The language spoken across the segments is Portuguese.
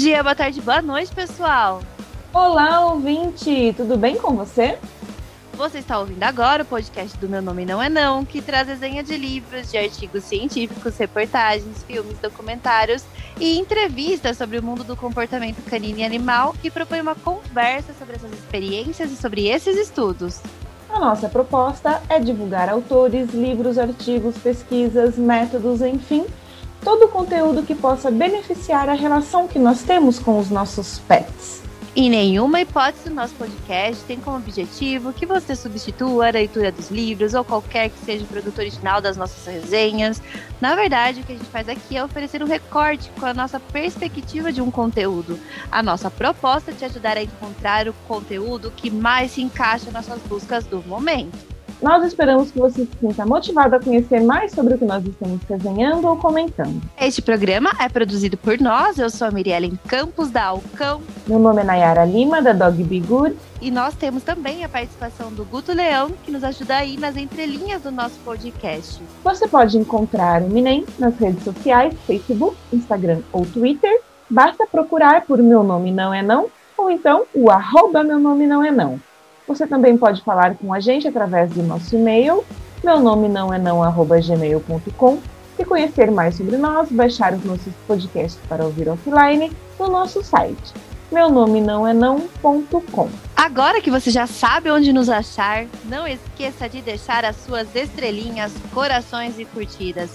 dia, boa tarde, boa noite, pessoal. Olá, ouvinte, tudo bem com você? Você está ouvindo agora o podcast do Meu Nome Não É Não, que traz desenha de livros, de artigos científicos, reportagens, filmes, documentários e entrevistas sobre o mundo do comportamento canino e animal e propõe uma conversa sobre essas experiências e sobre esses estudos. A nossa proposta é divulgar autores, livros, artigos, pesquisas, métodos, enfim, todo o conteúdo que possa beneficiar a relação que nós temos com os nossos pets. Em nenhuma hipótese o nosso podcast tem como objetivo que você substitua a leitura dos livros ou qualquer que seja o produto original das nossas resenhas. Na verdade, o que a gente faz aqui é oferecer um recorte com a nossa perspectiva de um conteúdo. A nossa proposta é te ajudar a encontrar o conteúdo que mais se encaixa nas suas buscas do momento. Nós esperamos que você se sinta motivado a conhecer mais sobre o que nós estamos desenhando ou comentando. Este programa é produzido por nós. Eu sou a Miriellen Campos, da Alcão. Meu nome é Nayara Lima, da Dog Be Good. E nós temos também a participação do Guto Leão, que nos ajuda aí nas entrelinhas do nosso podcast. Você pode encontrar o Minem nas redes sociais, Facebook, Instagram ou Twitter. Basta procurar por Meu Nome Não É Não ou então o arroba Meu Nome Não É Não. Você também pode falar com a gente através do nosso e-mail, meu nome não é não, arroba gmail.com, e conhecer mais sobre nós, baixar os nossos podcasts para ouvir offline no nosso site, meu nome não é não.com. Agora que você já sabe onde nos achar, não esqueça de deixar as suas estrelinhas, corações e curtidas.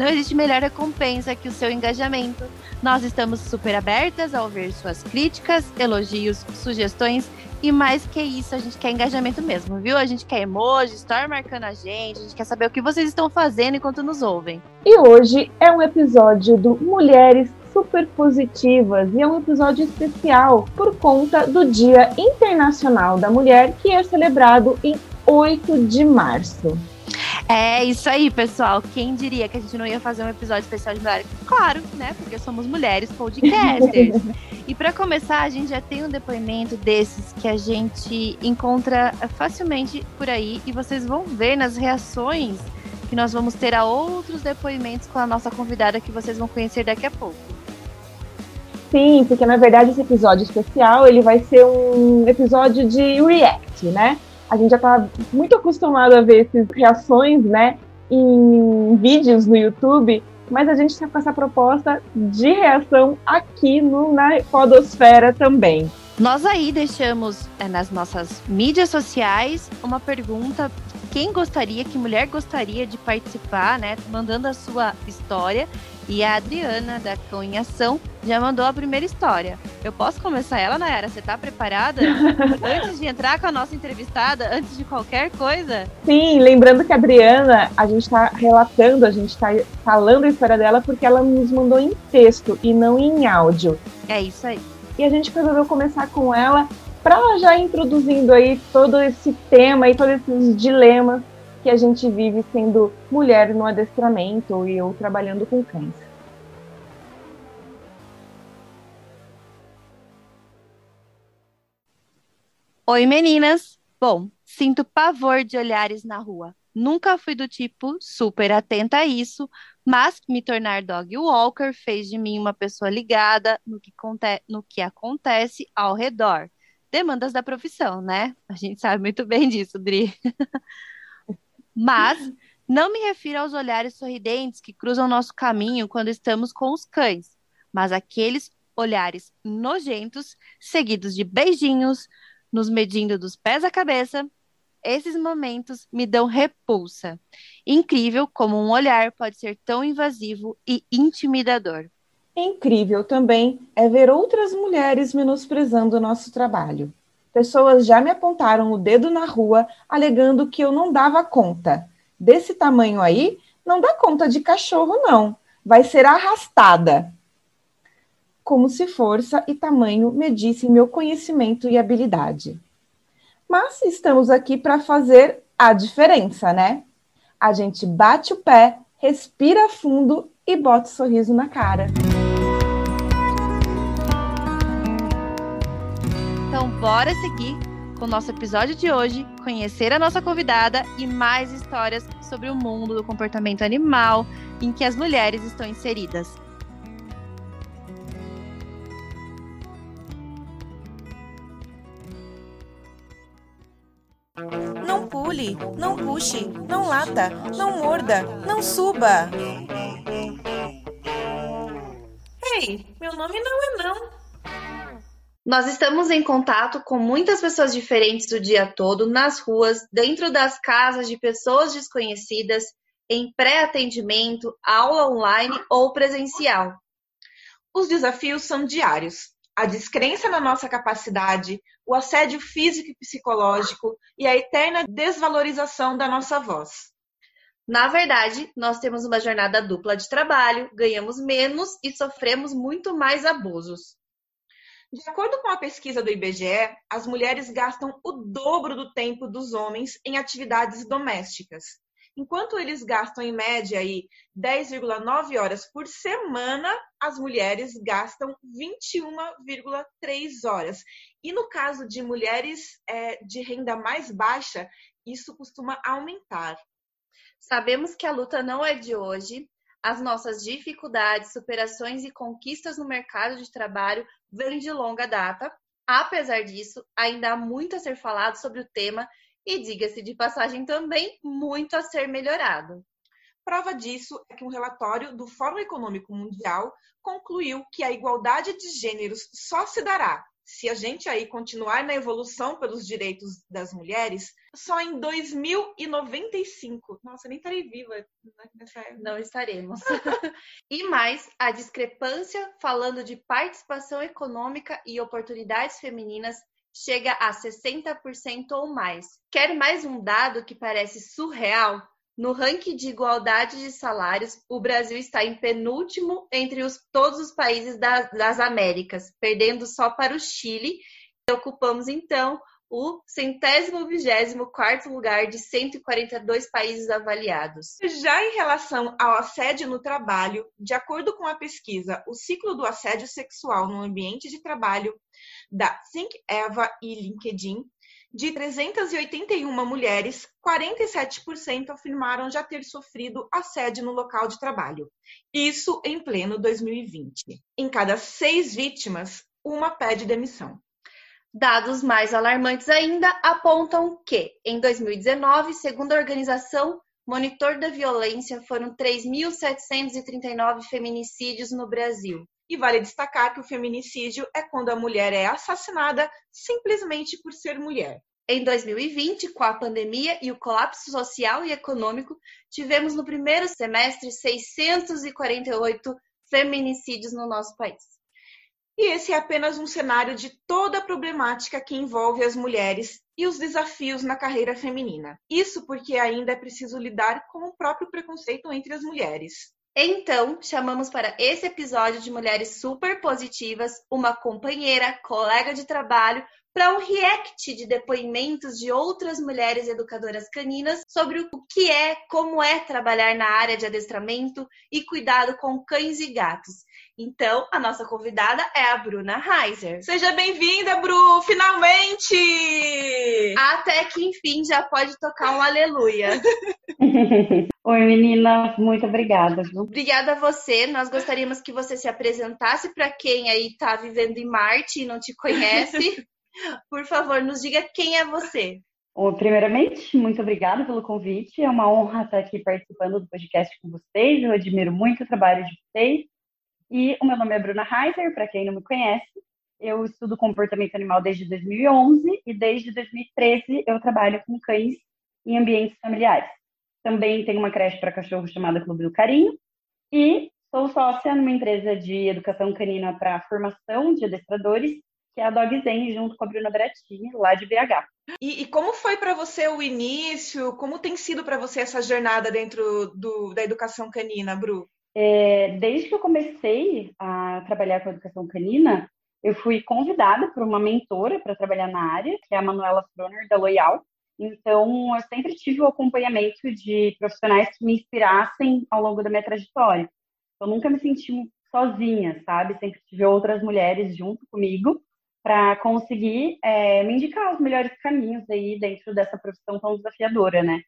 Não existe melhor recompensa que o seu engajamento. Nós estamos super abertas a ouvir suas críticas, elogios, sugestões e mais que isso, a gente quer engajamento mesmo, viu? A gente quer emoji, story marcando a gente, a gente quer saber o que vocês estão fazendo enquanto nos ouvem. E hoje é um episódio do Mulheres Super Positivas e é um episódio especial por conta do Dia Internacional da Mulher, que é celebrado em 8 de março. É isso aí, pessoal. Quem diria que a gente não ia fazer um episódio especial de mulher? Claro, né? Porque somos mulheres podcasters. e para começar, a gente já tem um depoimento desses que a gente encontra facilmente por aí e vocês vão ver nas reações que nós vamos ter a outros depoimentos com a nossa convidada que vocês vão conhecer daqui a pouco. Sim, porque na verdade esse episódio especial ele vai ser um episódio de react, né? A gente já está muito acostumado a ver essas reações, né, em vídeos no YouTube, mas a gente está com essa proposta de reação aqui no, na Podosfera também. Nós aí deixamos é, nas nossas mídias sociais uma pergunta quem gostaria, que mulher gostaria de participar, né? Mandando a sua história. E a Adriana, da Cão em Ação, já mandou a primeira história. Eu posso começar ela, Nayara? Você tá preparada? antes de entrar com a nossa entrevistada, antes de qualquer coisa? Sim, lembrando que a Adriana, a gente tá relatando, a gente tá falando a história dela porque ela nos mandou em texto e não em áudio. É isso aí. E a gente resolveu começar com ela para já introduzindo aí todo esse tema e todos esses dilemas que a gente vive sendo mulher no adestramento e eu trabalhando com cães. Oi meninas! Bom, sinto pavor de olhares na rua. Nunca fui do tipo super atenta a isso, mas me tornar dog walker fez de mim uma pessoa ligada no que, no que acontece ao redor demandas da profissão, né? A gente sabe muito bem disso, Dri. Mas não me refiro aos olhares sorridentes que cruzam nosso caminho quando estamos com os cães, mas aqueles olhares nojentos, seguidos de beijinhos, nos medindo dos pés à cabeça. Esses momentos me dão repulsa. Incrível como um olhar pode ser tão invasivo e intimidador. Incrível também é ver outras mulheres menosprezando o nosso trabalho. Pessoas já me apontaram o dedo na rua, alegando que eu não dava conta. Desse tamanho aí, não dá conta de cachorro, não. Vai ser arrastada. Como se força e tamanho medissem meu conhecimento e habilidade. Mas estamos aqui para fazer a diferença, né? A gente bate o pé, respira fundo e bota o um sorriso na cara. Então, bora seguir com o nosso episódio de hoje, conhecer a nossa convidada e mais histórias sobre o mundo do comportamento animal em que as mulheres estão inseridas. Pule, não puxe, não lata, não morda, não suba. Ei, meu nome não é não. Nós estamos em contato com muitas pessoas diferentes o dia todo, nas ruas, dentro das casas de pessoas desconhecidas, em pré-atendimento, aula online ou presencial. Os desafios são diários. A descrença na nossa capacidade, o assédio físico e psicológico e a eterna desvalorização da nossa voz. Na verdade, nós temos uma jornada dupla de trabalho, ganhamos menos e sofremos muito mais abusos. De acordo com a pesquisa do IBGE, as mulheres gastam o dobro do tempo dos homens em atividades domésticas. Enquanto eles gastam em média aí 10,9 horas por semana, as mulheres gastam 21,3 horas. E no caso de mulheres é, de renda mais baixa, isso costuma aumentar. Sabemos que a luta não é de hoje, as nossas dificuldades, superações e conquistas no mercado de trabalho vêm de longa data. Apesar disso, ainda há muito a ser falado sobre o tema e, diga-se de passagem também, muito a ser melhorado. Prova disso é que um relatório do Fórum Econômico Mundial concluiu que a igualdade de gêneros só se dará se a gente aí continuar na evolução pelos direitos das mulheres, só em 2095. Nossa, nem estarei viva nessa época. Não estaremos. e mais, a discrepância falando de participação econômica e oportunidades femininas chega a 60% ou mais. Quer mais um dado que parece surreal? No ranking de igualdade de salários, o Brasil está em penúltimo entre os, todos os países da, das Américas, perdendo só para o Chile. E ocupamos, então, o centésimo vigésimo quarto lugar de 142 países avaliados. Já em relação ao assédio no trabalho, de acordo com a pesquisa O Ciclo do Assédio Sexual no Ambiente de Trabalho, da Think Eva e LinkedIn, de 381 mulheres, 47% afirmaram já ter sofrido assédio no local de trabalho. Isso em pleno 2020. Em cada seis vítimas, uma pede demissão. Dados mais alarmantes ainda apontam que, em 2019, segundo a organização Monitor da Violência, foram 3.739 feminicídios no Brasil. E vale destacar que o feminicídio é quando a mulher é assassinada simplesmente por ser mulher. Em 2020, com a pandemia e o colapso social e econômico, tivemos no primeiro semestre 648 feminicídios no nosso país. E esse é apenas um cenário de toda a problemática que envolve as mulheres e os desafios na carreira feminina. Isso porque ainda é preciso lidar com o próprio preconceito entre as mulheres. Então, chamamos para esse episódio de Mulheres Super Positivas uma companheira, colega de trabalho, para um react de depoimentos de outras mulheres educadoras caninas sobre o que é, como é trabalhar na área de adestramento e cuidado com cães e gatos. Então, a nossa convidada é a Bruna Reiser. Seja bem-vinda, Bru! Finalmente! Até que enfim já pode tocar um aleluia. Oi, menina, muito obrigada. Viu? Obrigada a você. Nós gostaríamos que você se apresentasse para quem aí está vivendo em Marte e não te conhece. Por favor, nos diga quem é você. Primeiramente, muito obrigada pelo convite. É uma honra estar aqui participando do podcast com vocês. Eu admiro muito o trabalho de vocês e o meu nome é Bruna Heiser, para quem não me conhece. Eu estudo comportamento animal desde 2011 e desde 2013 eu trabalho com cães em ambientes familiares. Também tenho uma creche para cachorro chamada Clube do Carinho e sou sócia numa empresa de educação canina para formação de adestradores, que é a Dog Zen, junto com a Bruna Beratini, lá de BH. E, e como foi para você o início? Como tem sido para você essa jornada dentro do, da educação canina, Bru? É, desde que eu comecei a trabalhar com educação canina, eu fui convidada por uma mentora para trabalhar na área, que é a Manuela Froner, da Loyal. Então, eu sempre tive o acompanhamento de profissionais que me inspirassem ao longo da minha trajetória. Eu nunca me senti sozinha, sabe? Sempre tive outras mulheres junto comigo para conseguir é, me indicar os melhores caminhos aí dentro dessa profissão tão desafiadora, né?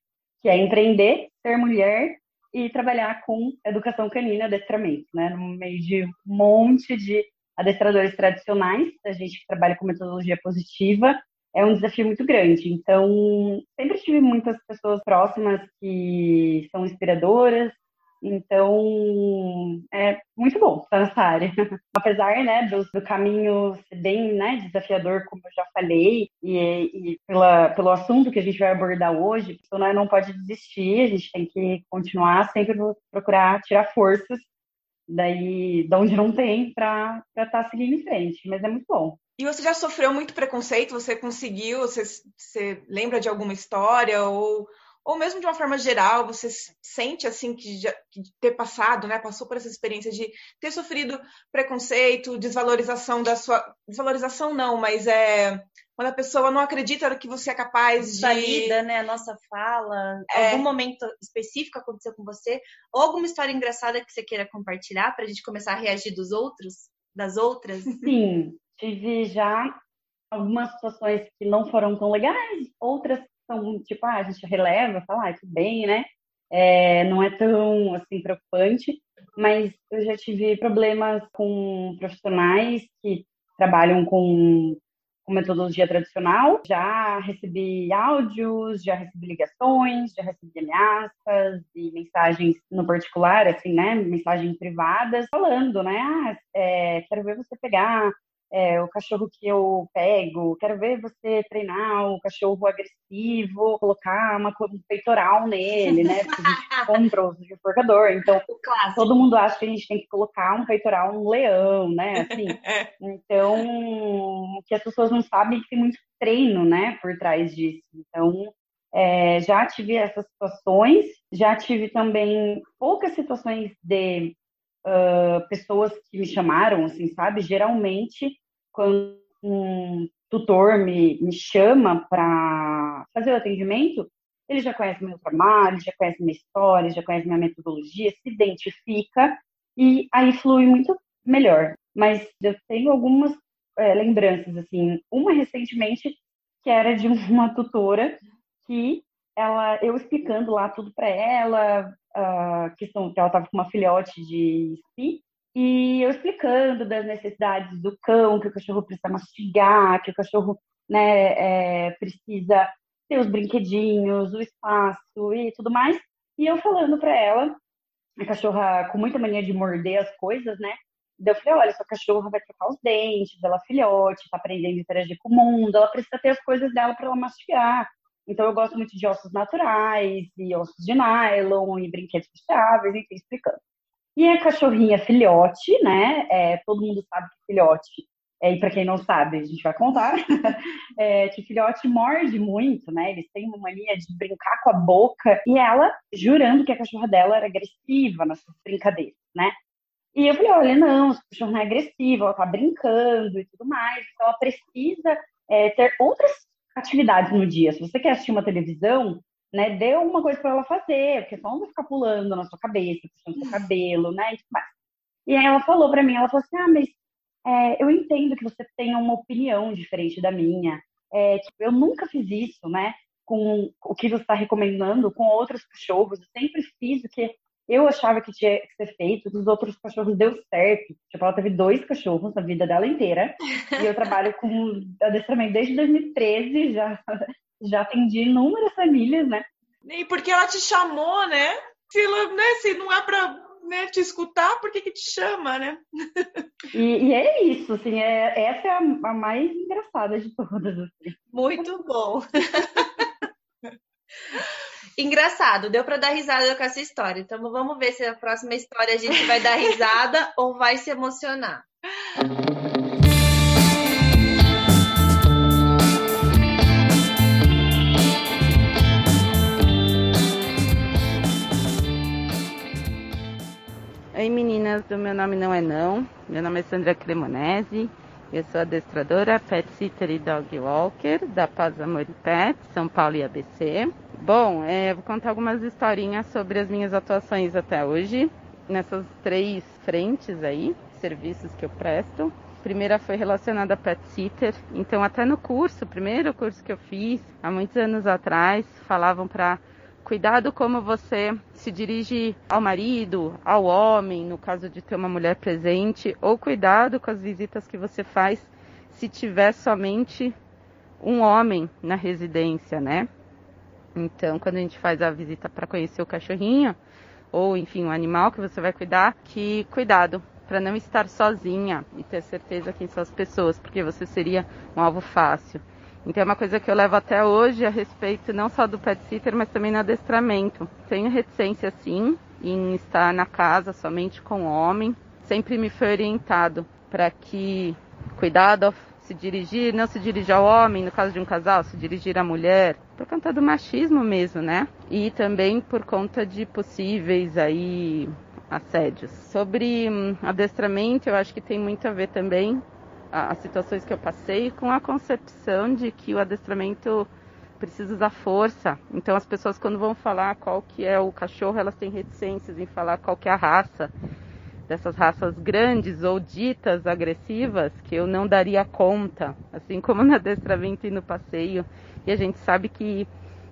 Que é empreender, ser mulher e trabalhar com educação canina adestramento, né? No meio de um monte de adestradores tradicionais, a gente trabalha com metodologia positiva é um desafio muito grande. Então, sempre tive muitas pessoas próximas que são inspiradoras, então, é muito bom estar nessa área. Apesar, né, do, do, caminho ser bem né, desafiador, como eu já falei, e, e pela, pelo assunto que a gente vai abordar hoje, a pessoa não pode desistir, a gente tem que continuar sempre procurar tirar forças daí de onde não tem para estar tá seguindo em frente. Mas é muito bom. E você já sofreu muito preconceito? Você conseguiu? Você, você lembra de alguma história ou ou mesmo de uma forma geral, você sente assim que, já, que ter passado, né, passou por essa experiência de ter sofrido preconceito, desvalorização da sua, desvalorização não, mas é quando a pessoa não acredita que você é capaz de valida, né, a nossa fala, é... algum momento específico aconteceu com você, ou alguma história engraçada que você queira compartilhar para a gente começar a reagir dos outros, das outras? Sim, tive já algumas situações que não foram tão legais, outras são tipo, ah, a gente releva, fala, ah, tudo bem, né? É, não é tão assim preocupante, mas eu já tive problemas com profissionais que trabalham com, com metodologia tradicional. Já recebi áudios, já recebi ligações, já recebi ameaças e mensagens no particular, assim, né? Mensagens privadas falando, né? Ah, é, quero ver você pegar é, o cachorro que eu pego, quero ver você treinar o cachorro agressivo, colocar uma, um peitoral nele, né? Porque a gente compra o enforcador. Então, todo mundo acha que a gente tem que colocar um peitoral um leão, né? Assim, então, que as pessoas não sabem que tem muito treino, né, por trás disso. Então, é, já tive essas situações, já tive também poucas situações de uh, pessoas que me chamaram, assim, sabe? Geralmente quando um tutor me, me chama para fazer o atendimento, ele já conhece meu trabalho, já conhece minha história, já conhece minha metodologia, se identifica e aí flui muito melhor. Mas eu tenho algumas é, lembranças, assim, uma recentemente que era de uma tutora que ela, eu explicando lá tudo para ela, a questão que ela estava com uma filhote de SPI, e eu explicando das necessidades do cão, que o cachorro precisa mastigar, que o cachorro né, é, precisa ter os brinquedinhos, o espaço e tudo mais. E eu falando para ela, a cachorra com muita mania de morder as coisas, né? Daí eu falei, olha, sua cachorra vai trocar os dentes, ela é filhote, tá aprendendo a interagir com o mundo, ela precisa ter as coisas dela para ela mastigar. Então eu gosto muito de ossos naturais, e ossos de nylon, e brinquedos puxáveis, enfim, explicando. E a cachorrinha filhote, né? É, todo mundo sabe que filhote, é, e para quem não sabe, a gente vai contar, é, que filhote morde muito, né? Eles têm uma mania de brincar com a boca, e ela jurando que a cachorra dela era agressiva nessas brincadeiras, né? E eu falei, olha, não, a cachorra não é agressiva, ela tá brincando e tudo mais, então ela precisa é, ter outras atividades no dia. Se você quer assistir uma televisão, né? Dê alguma coisa para ela fazer, porque só não vai ficar pulando na sua cabeça, puxando seu cabelo, né? E, e aí ela falou para mim, ela falou assim, ah, mas é, eu entendo que você tenha uma opinião diferente da minha. É, tipo, eu nunca fiz isso, né? Com o que você está recomendando com outros cachorros. Eu sempre fiz o que eu achava que tinha que ser feito, dos outros cachorros deu certo. Tipo, ela teve dois cachorros na vida dela inteira. e eu trabalho com adestramento desde 2013, já já atendi inúmeras famílias, né? E porque ela te chamou, né? Se, ela, né, se não é para né, te escutar, por que, que te chama, né? E, e é isso, assim, é, essa é a, a mais engraçada de todas. Assim. Muito bom. Engraçado, deu para dar risada com essa história. Então vamos ver se a próxima história a gente vai dar risada ou vai se emocionar. Oi meninas, o meu nome não é não. Meu nome é Sandra Cremonese. Eu sou adestradora Pet Sitter e Dog Walker da Paz Amor e Pet, São Paulo e ABC. Bom, é, vou contar algumas historinhas sobre as minhas atuações até hoje, nessas três frentes aí, serviços que eu presto. A primeira foi relacionada a Pet Sitter, então até no curso, o primeiro curso que eu fiz, há muitos anos atrás, falavam para Cuidado como você se dirige ao marido, ao homem, no caso de ter uma mulher presente, ou cuidado com as visitas que você faz se tiver somente um homem na residência, né? Então, quando a gente faz a visita para conhecer o cachorrinho, ou enfim, o animal que você vai cuidar, que cuidado para não estar sozinha e ter certeza quem são as pessoas, porque você seria um alvo fácil. Então é uma coisa que eu levo até hoje a respeito não só do pet sitter, mas também no adestramento. Tenho reticência sim em estar na casa somente com homem. Sempre me foi orientado para que cuidado se dirigir, não se dirigir ao homem, no caso de um casal, se dirigir à mulher, por conta do machismo mesmo, né? E também por conta de possíveis aí assédios. Sobre hum, adestramento, eu acho que tem muito a ver também as situações que eu passei com a concepção de que o adestramento precisa usar força. Então as pessoas quando vão falar qual que é o cachorro, elas têm reticências em falar qual que é a raça dessas raças grandes ou ditas agressivas que eu não daria conta, assim como no adestramento e no passeio. E a gente sabe que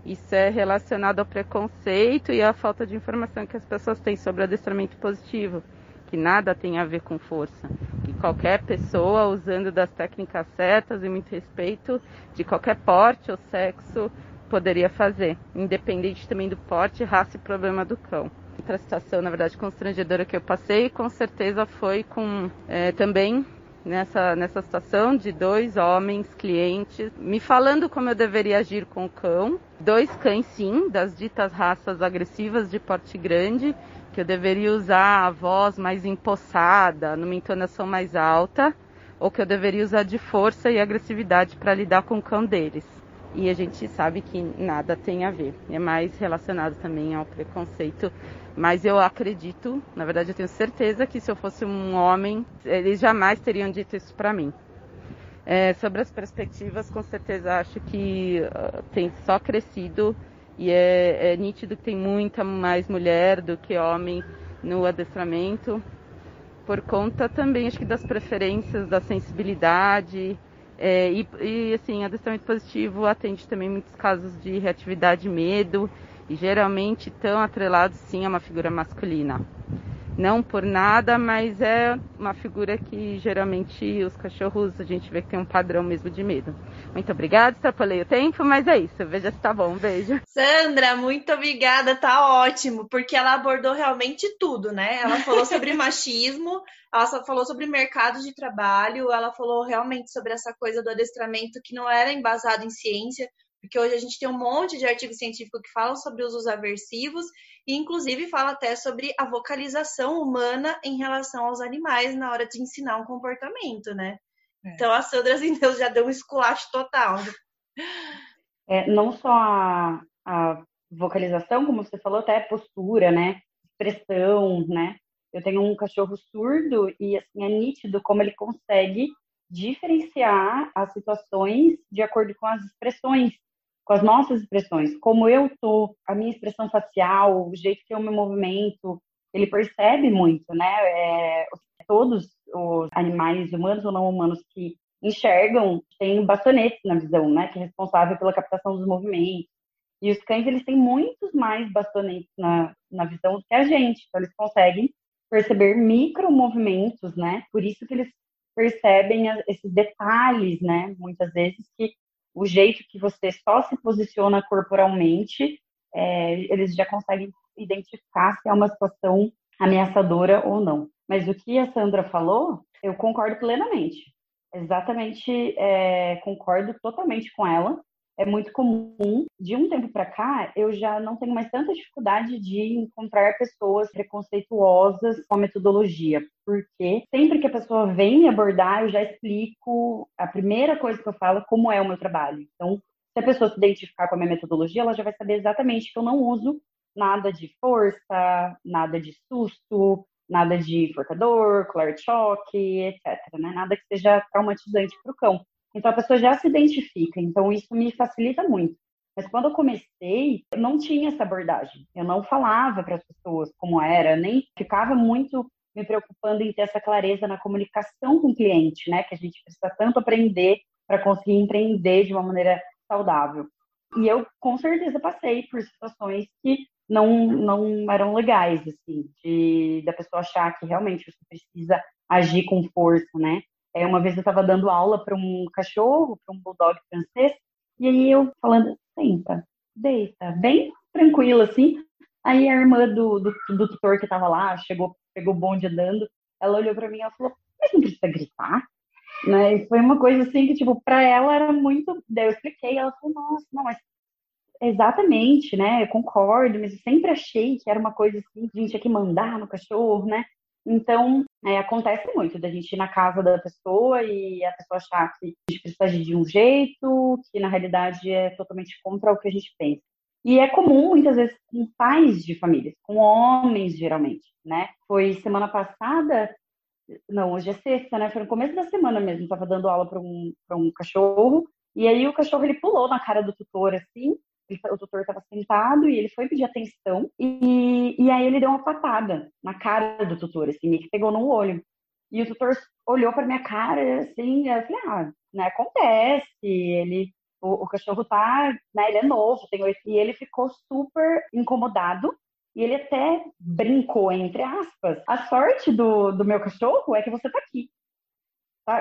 isso é relacionado ao preconceito e à falta de informação que as pessoas têm sobre o adestramento positivo que nada tem a ver com força. Que qualquer pessoa, usando das técnicas certas e muito respeito, de qualquer porte ou sexo, poderia fazer, independente também do porte, raça e problema do cão. Outra situação, na verdade, constrangedora que eu passei, com certeza foi com é, também nessa, nessa situação de dois homens clientes me falando como eu deveria agir com o cão. Dois cães, sim, das ditas raças agressivas de porte grande, que eu deveria usar a voz mais empossada, numa entonação mais alta, ou que eu deveria usar de força e agressividade para lidar com o cão deles. E a gente sabe que nada tem a ver. É mais relacionado também ao preconceito. Mas eu acredito, na verdade eu tenho certeza que se eu fosse um homem, eles jamais teriam dito isso para mim. É, sobre as perspectivas, com certeza acho que uh, tem só crescido e é, é nítido que tem muita mais mulher do que homem no adestramento, por conta também, acho que das preferências, da sensibilidade. É, e, e, assim, adestramento positivo atende também muitos casos de reatividade e medo, e geralmente estão atrelados sim a uma figura masculina não por nada, mas é uma figura que geralmente os cachorros a gente vê que tem um padrão mesmo de medo. Muito obrigada, extrapolei o tempo, mas é isso. Veja se tá bom. Um beijo. Sandra, muito obrigada, tá ótimo, porque ela abordou realmente tudo, né? Ela falou sobre machismo, ela falou sobre mercado de trabalho, ela falou realmente sobre essa coisa do adestramento que não era embasado em ciência, porque hoje a gente tem um monte de artigo científico que falam sobre os usos aversivos e inclusive fala até sobre a vocalização humana em relação aos animais na hora de ensinar um comportamento, né? É. Então a Sandra assim, Deus já deu um esculacho total. É, não só a, a vocalização, como você falou, até postura, né? Expressão, né? Eu tenho um cachorro surdo e assim é nítido como ele consegue diferenciar as situações de acordo com as expressões com as nossas expressões, como eu tô, a minha expressão facial, o jeito que eu me movimento, ele percebe muito, né? É, todos os animais humanos ou não humanos que enxergam têm bastonetes na visão, né? Que é responsável pela captação dos movimentos. E os cães, eles têm muitos mais bastonetes na, na visão do que a gente. Então, eles conseguem perceber micro movimentos, né? Por isso que eles percebem esses detalhes, né? Muitas vezes que o jeito que você só se posiciona corporalmente, é, eles já conseguem identificar se é uma situação ameaçadora ou não. Mas o que a Sandra falou, eu concordo plenamente. Exatamente, é, concordo totalmente com ela é muito comum. De um tempo para cá, eu já não tenho mais tanta dificuldade de encontrar pessoas preconceituosas com a metodologia, porque sempre que a pessoa vem me abordar, eu já explico a primeira coisa que eu falo, como é o meu trabalho. Então, se a pessoa se identificar com a minha metodologia, ela já vai saber exatamente que eu não uso nada de força, nada de susto, nada de forcador, de choque, etc. Né? Nada que seja traumatizante para o cão. Então a pessoa já se identifica, então isso me facilita muito. Mas quando eu comecei, eu não tinha essa abordagem. Eu não falava para as pessoas como era, nem ficava muito me preocupando em ter essa clareza na comunicação com o cliente, né? Que a gente precisa tanto aprender para conseguir empreender de uma maneira saudável. E eu com certeza passei por situações que não não eram legais, assim, de da pessoa achar que realmente você precisa agir com força, né? É, uma vez eu estava dando aula para um cachorro, para um bulldog francês, e aí eu falando, senta, deita, bem tranquilo assim. Aí a irmã do, do, do tutor que estava lá chegou, pegou o bonde andando, ela olhou para mim e falou, mas não precisa gritar? Né? E foi uma coisa assim que, tipo, para ela era muito. Daí eu expliquei, ela falou, nossa, não, mas exatamente, né? Eu concordo, mas eu sempre achei que era uma coisa assim, gente tinha que mandar no cachorro, né? Então, é, acontece muito da gente ir na casa da pessoa e a pessoa achar que a gente precisa agir de um jeito, que na realidade é totalmente contra o que a gente pensa. E é comum, muitas vezes, com pais de famílias, com homens, geralmente, né? Foi semana passada, não, hoje é sexta, né? Foi no começo da semana mesmo, estava dando aula para um, um cachorro, e aí o cachorro, ele pulou na cara do tutor, assim, o tutor estava sentado e ele foi pedir atenção e, e aí ele deu uma patada na cara do tutor, assim, que pegou no olho. E o tutor olhou para minha cara, assim, eu falei, ah, né, acontece, ele, o, o, cachorro tá, né, ele é novo, tem oito, e ele ficou super incomodado, e ele até brincou, entre aspas. A sorte do, do meu cachorro é que você tá aqui?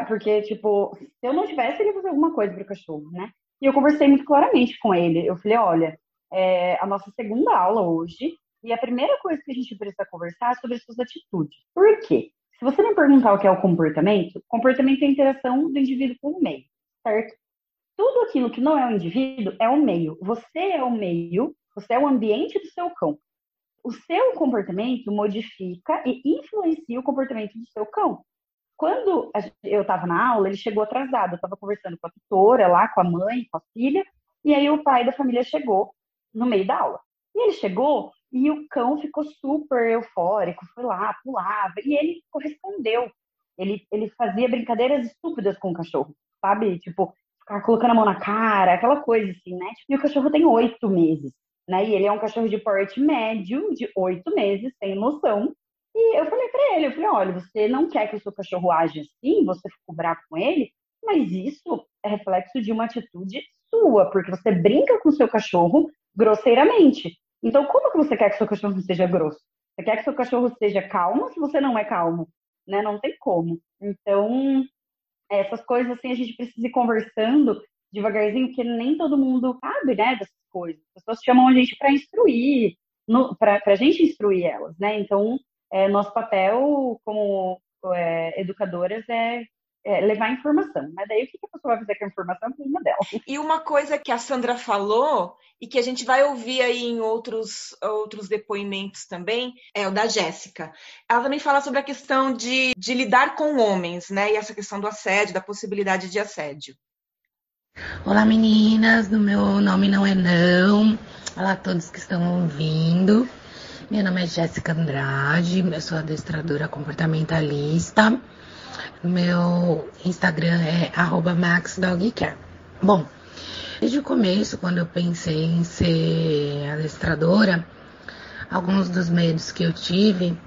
Porque, tipo, se eu não tivesse, ele ia fazer alguma coisa pro cachorro, né? E eu conversei muito claramente com ele. Eu falei, olha, é a nossa segunda aula hoje, e a primeira coisa que a gente precisa conversar é sobre suas atitudes. Por quê? Se você não perguntar o que é o comportamento, comportamento é a interação do indivíduo com o meio, certo? Tudo aquilo que não é o indivíduo é o meio. Você é o meio, você é o ambiente do seu cão. O seu comportamento modifica e influencia o comportamento do seu cão. Quando eu estava na aula, ele chegou atrasado. Eu estava conversando com a tutora lá, com a mãe, com a filha, e aí o pai da família chegou no meio da aula. E ele chegou e o cão ficou super eufórico, foi lá, pulava, e ele correspondeu. Ele, ele fazia brincadeiras estúpidas com o cachorro, sabe? Tipo, ficar colocando a mão na cara, aquela coisa assim, né? E o cachorro tem oito meses, né? E ele é um cachorro de porte médio, de oito meses, tem noção. E eu falei para ele, eu falei, olha, você não quer que o seu cachorro age assim, você ficou bravo com ele, mas isso é reflexo de uma atitude sua, porque você brinca com o seu cachorro grosseiramente. Então, como que você quer que o seu cachorro seja grosso? Você quer que o seu cachorro seja calmo se você não é calmo? Né? Não tem como. Então, essas coisas assim a gente precisa ir conversando devagarzinho, porque nem todo mundo sabe, né, dessas coisas. As pessoas chamam a gente para instruir, para a gente instruir elas, né? Então, é, nosso papel como é, educadoras é, é, levar informação. Mas daí o que a pessoa vai fazer com a informação é problema dela. E uma coisa que a Sandra falou e que a gente vai ouvir aí em outros, outros depoimentos também é o da Jéssica. Ela também fala sobre a questão de, de lidar com homens, né? E essa questão do assédio, da possibilidade de assédio. Olá meninas, o meu nome não é não. Olá a todos que estão ouvindo. Meu nome é Jéssica Andrade, eu sou adestradora comportamentalista. Meu Instagram é maxdogcare. Bom, desde o começo, quando eu pensei em ser adestradora, alguns dos medos que eu tive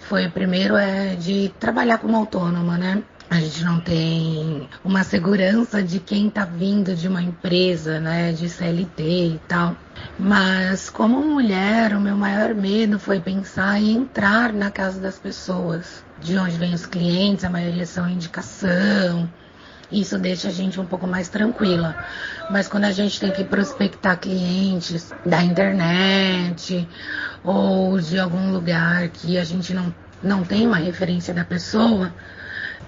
foi primeiro é de trabalhar como autônoma, né? A gente não tem uma segurança de quem está vindo de uma empresa, né, de CLT e tal. Mas como mulher, o meu maior medo foi pensar em entrar na casa das pessoas. De onde vêm os clientes, a maioria são indicação. Isso deixa a gente um pouco mais tranquila. Mas quando a gente tem que prospectar clientes da internet ou de algum lugar que a gente não, não tem uma referência da pessoa,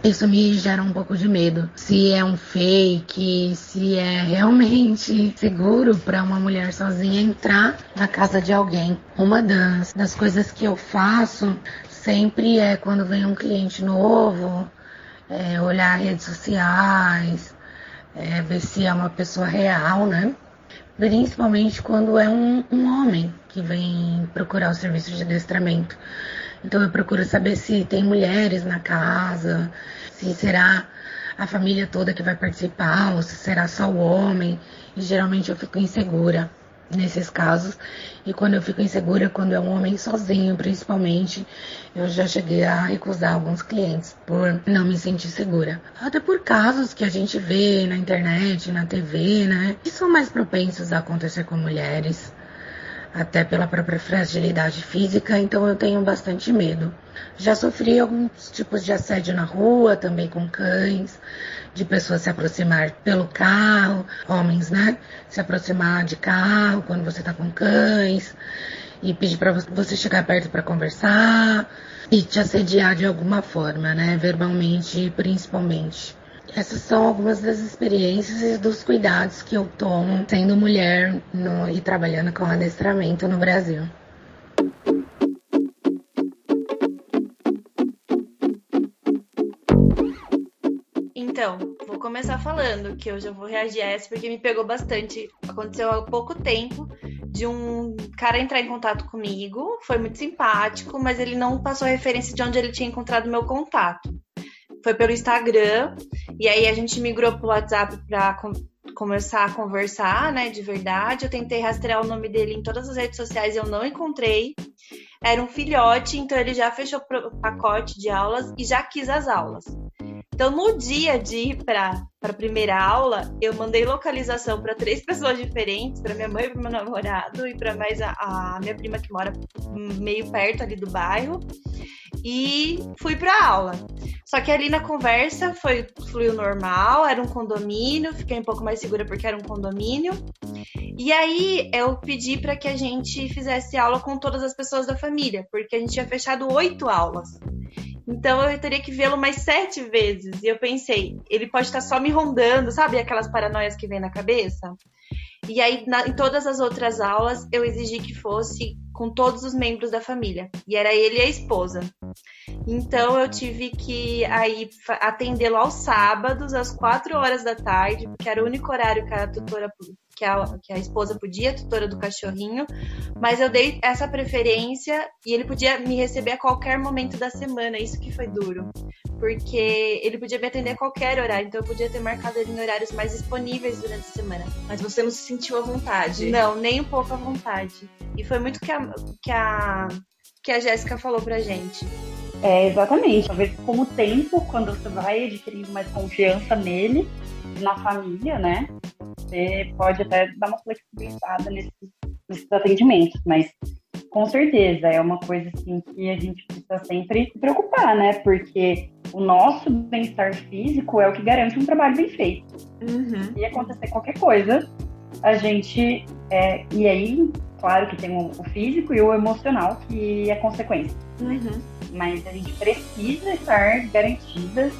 isso me gera um pouco de medo. Se é um fake, se é realmente seguro para uma mulher sozinha entrar na casa de alguém. Uma das, das coisas que eu faço sempre é quando vem um cliente novo, é, olhar redes sociais, é, ver se é uma pessoa real, né? Principalmente quando é um, um homem que vem procurar o serviço de adestramento. Então eu procuro saber se tem mulheres na casa, se será a família toda que vai participar ou se será só o homem. E geralmente eu fico insegura nesses casos. E quando eu fico insegura, quando é um homem sozinho, principalmente, eu já cheguei a recusar alguns clientes por não me sentir segura. Até por casos que a gente vê na internet, na TV, né? Que são mais propensos a acontecer com mulheres. Até pela própria fragilidade física, então eu tenho bastante medo. Já sofri alguns tipos de assédio na rua, também com cães, de pessoas se aproximar pelo carro, homens, né? Se aproximar de carro quando você tá com cães e pedir para você chegar perto para conversar e te assediar de alguma forma, né? Verbalmente, principalmente. Essas são algumas das experiências e dos cuidados que eu tomo sendo mulher no, e trabalhando com adestramento no Brasil. Então, vou começar falando que eu já vou reagir a essa porque me pegou bastante. Aconteceu há pouco tempo de um cara entrar em contato comigo, foi muito simpático, mas ele não passou referência de onde ele tinha encontrado meu contato. Foi pelo Instagram, e aí a gente migrou pro WhatsApp para com começar a conversar, né, de verdade. Eu tentei rastrear o nome dele em todas as redes sociais e eu não encontrei. Era um filhote, então ele já fechou o pacote de aulas e já quis as aulas. Então, no dia de ir para a primeira aula, eu mandei localização para três pessoas diferentes, para minha mãe, para meu namorado e para mais a, a, minha prima que mora meio perto ali do bairro. E fui para aula. Só que ali na conversa foi fluiu normal, era um condomínio, fiquei um pouco mais segura porque era um condomínio. E aí eu pedi para que a gente fizesse aula com todas as pessoas da família, porque a gente tinha fechado oito aulas. Então eu teria que vê-lo mais sete vezes. E eu pensei, ele pode estar só me rondando, sabe? Aquelas paranoias que vem na cabeça. E aí, na, em todas as outras aulas, eu exigi que fosse com todos os membros da família. E era ele e a esposa. Então eu tive que aí atendê-lo aos sábados, às quatro horas da tarde, porque era o único horário que a tutora que a, que a esposa podia, tutora do cachorrinho, mas eu dei essa preferência e ele podia me receber a qualquer momento da semana, isso que foi duro. Porque ele podia me atender a qualquer horário, então eu podia ter marcado ele em horários mais disponíveis durante a semana. Mas você não se sentiu à vontade? Não, nem um pouco à vontade. E foi muito que a, que a, que a Jéssica falou pra gente. É, exatamente. Talvez com o tempo, quando você vai adquirindo mais confiança nele, na família, né? Você pode até dar uma flexibilizada nesses, nesses atendimentos, mas com certeza é uma coisa assim que a gente precisa sempre se preocupar, né? Porque o nosso bem-estar físico é o que garante um trabalho bem feito. Uhum. Se acontecer qualquer coisa, a gente. É, e aí, claro que tem o, o, físico e o emocional, que é consequência. Uhum. Mas a gente precisa estar garantida,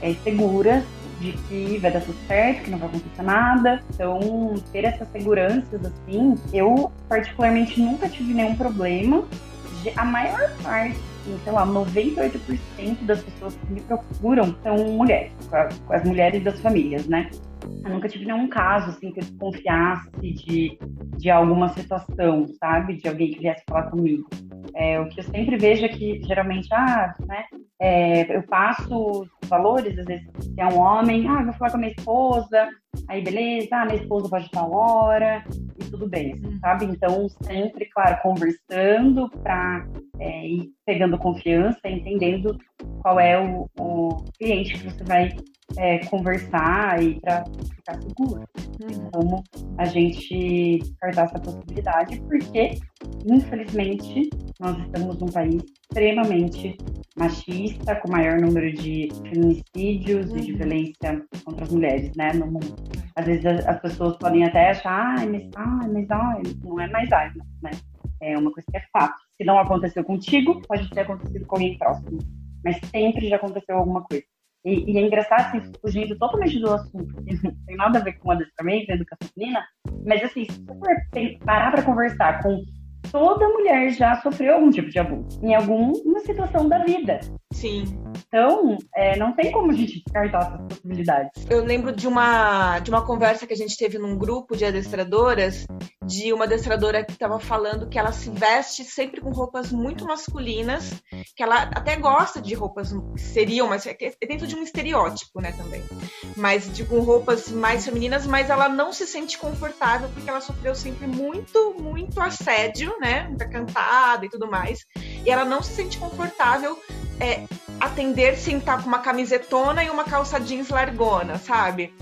é, segura de que vai dar tudo certo, que não vai acontecer nada. Então, ter essas seguranças, assim, eu particularmente nunca tive nenhum problema. A maior parte, assim, sei lá, 98% das pessoas que me procuram são mulheres, com as mulheres das famílias, né? Eu nunca tive nenhum caso, assim, que eu desconfiasse de, de alguma situação, sabe? De alguém que viesse falar comigo. É, o que eu sempre vejo é que, geralmente, ah, né? É, eu passo valores, às vezes, se é um homem, ah, vou falar com a minha esposa, aí beleza, ah, minha esposa pode estar hora, e tudo bem, assim, sabe? Então, sempre, claro, conversando para é, ir pegando confiança, entendendo qual é o, o cliente que você vai é, conversar e para ficar seguro. Uhum. Como a gente descartar essa possibilidade, porque, infelizmente, nós estamos num país extremamente machista, com maior número de feminicídios uhum. e de uhum. violência contra as mulheres, né, no mundo. Às vezes as, as pessoas podem até achar, ai, mas, ai, mas ai, não é mais ai, né? É uma coisa que é fato. Se não aconteceu contigo, pode ter acontecido com alguém próximo. Mas sempre já aconteceu alguma coisa. E, e, é engraçado, assim, fugindo totalmente do assunto, que não tem nada a ver com adestramento, educação feminina, mas assim, se você parar para conversar com toda mulher já sofreu algum tipo de abuso, em alguma situação da vida. Sim. Então, é, não tem como a gente descartar essas possibilidades. Eu lembro de uma, de uma conversa que a gente teve num grupo de adestradoras, de uma adestradora que estava falando que ela se veste sempre com roupas muito masculinas, que ela até gosta de roupas que seriam, mas é dentro de um estereótipo, né, também. Mas de, com roupas mais femininas, mas ela não se sente confortável porque ela sofreu sempre muito, muito assédio, né, muita cantada e tudo mais. E ela não se sente confortável é, atender sem estar com uma camisetona e uma calça jeans largona, sabe?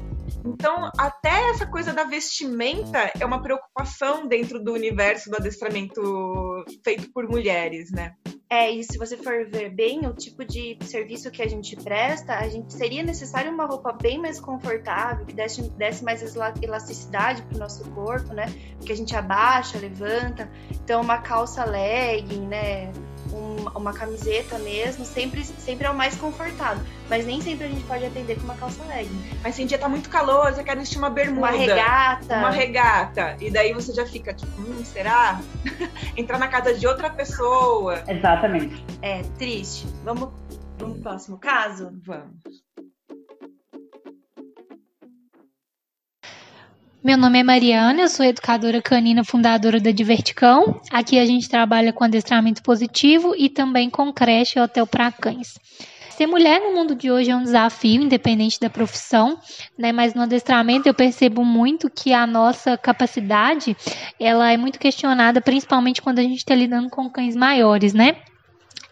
Então, até essa coisa da vestimenta é uma preocupação dentro do universo do adestramento feito por mulheres, né? É, e se você for ver bem o tipo de serviço que a gente presta, a gente seria necessário uma roupa bem mais confortável, que desse, desse mais elasticidade para o nosso corpo, né? Porque a gente abaixa, levanta. Então, uma calça legging, né? Um, uma camiseta mesmo, sempre, sempre é o mais confortável. Mas nem sempre a gente pode atender com uma calça legging. Mas se um dia tá muito calor, você quer vestir uma bermuda. Uma regata. Uma regata. E daí você já fica tipo, hum, será? Entrar na casa de outra pessoa. Exatamente. É, triste. Vamos, vamos pro próximo caso? Vamos. Meu nome é Mariana, eu sou educadora canina fundadora da Diverticão. Aqui a gente trabalha com adestramento positivo e também com creche e hotel para cães. Ser mulher no mundo de hoje é um desafio, independente da profissão, né? Mas no adestramento eu percebo muito que a nossa capacidade ela é muito questionada, principalmente quando a gente está lidando com cães maiores, né?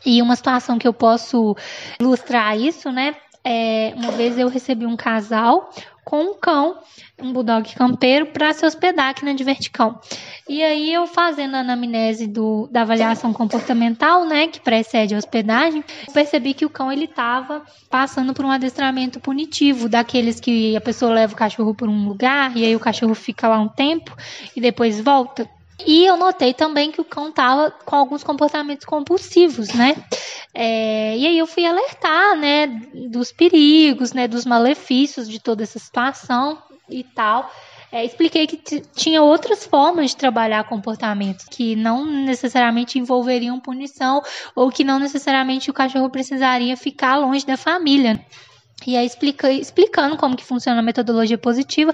E uma situação que eu posso ilustrar isso, né? É, uma vez eu recebi um casal com um cão, um bulldog campeiro, para se hospedar aqui na Diverticão. E aí eu fazendo a anamnese do, da avaliação comportamental, né, que precede a hospedagem, percebi que o cão ele estava passando por um adestramento punitivo, daqueles que a pessoa leva o cachorro por um lugar e aí o cachorro fica lá um tempo e depois volta. E eu notei também que o cão tava com alguns comportamentos compulsivos, né? É, e aí eu fui alertar, né, dos perigos, né, dos malefícios de toda essa situação e tal. É, expliquei que tinha outras formas de trabalhar comportamentos que não necessariamente envolveriam punição ou que não necessariamente o cachorro precisaria ficar longe da família. E aí explica, explicando como que funciona a metodologia positiva,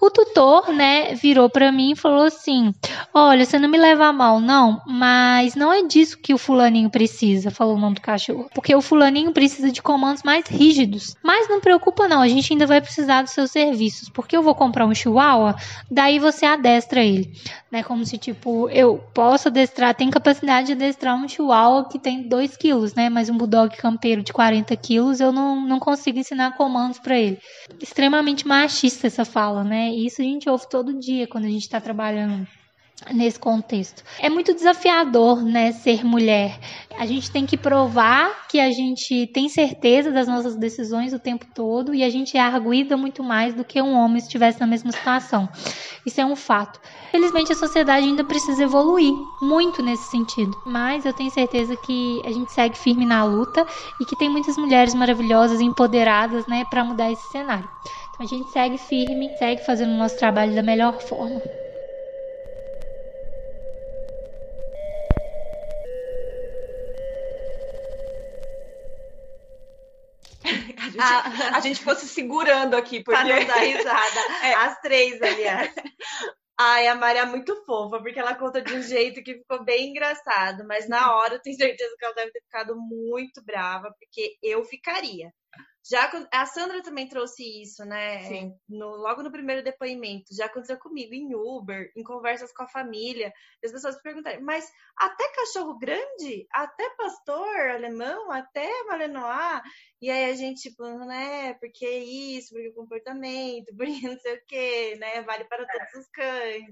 o tutor, né, virou para mim e falou assim: "Olha, você não me leva a mal não, mas não é disso que o fulaninho precisa", falou o nome do cachorro. Porque o fulaninho precisa de comandos mais rígidos. Mas não preocupa não, a gente ainda vai precisar dos seus serviços, porque eu vou comprar um chihuahua, daí você adestra ele, né? Como se tipo, eu posso adestrar, tem capacidade de adestrar um chihuahua que tem 2 quilos, né? Mas um bulldog campeiro de 40 quilos eu não, não consigo ensinar comandos para ele. Extremamente machista essa fala, né? E isso a gente ouve todo dia quando a gente está trabalhando nesse contexto. É muito desafiador, né, ser mulher. A gente tem que provar que a gente tem certeza das nossas decisões o tempo todo e a gente é arguida muito mais do que um homem estivesse na mesma situação. Isso é um fato. Felizmente a sociedade ainda precisa evoluir muito nesse sentido, mas eu tenho certeza que a gente segue firme na luta e que tem muitas mulheres maravilhosas empoderadas, né, para mudar esse cenário. Então a gente segue firme, segue fazendo o nosso trabalho da melhor forma. Gente, a gente fosse segurando aqui, porque... Pra não dar risada. É. As três, aliás. Ai, a Mari é muito fofa, porque ela conta de um jeito que ficou bem engraçado, mas na hora eu tenho certeza que ela deve ter ficado muito brava, porque eu ficaria. Já a Sandra também trouxe isso, né? Sim. No, logo no primeiro depoimento. Já aconteceu comigo em Uber, em conversas com a família. As pessoas perguntaram, mas até cachorro grande? Até pastor alemão? Até malinois? E aí a gente, tipo, né? Porque isso, porque comportamento, porque não sei o quê, né? Vale para todos os cães.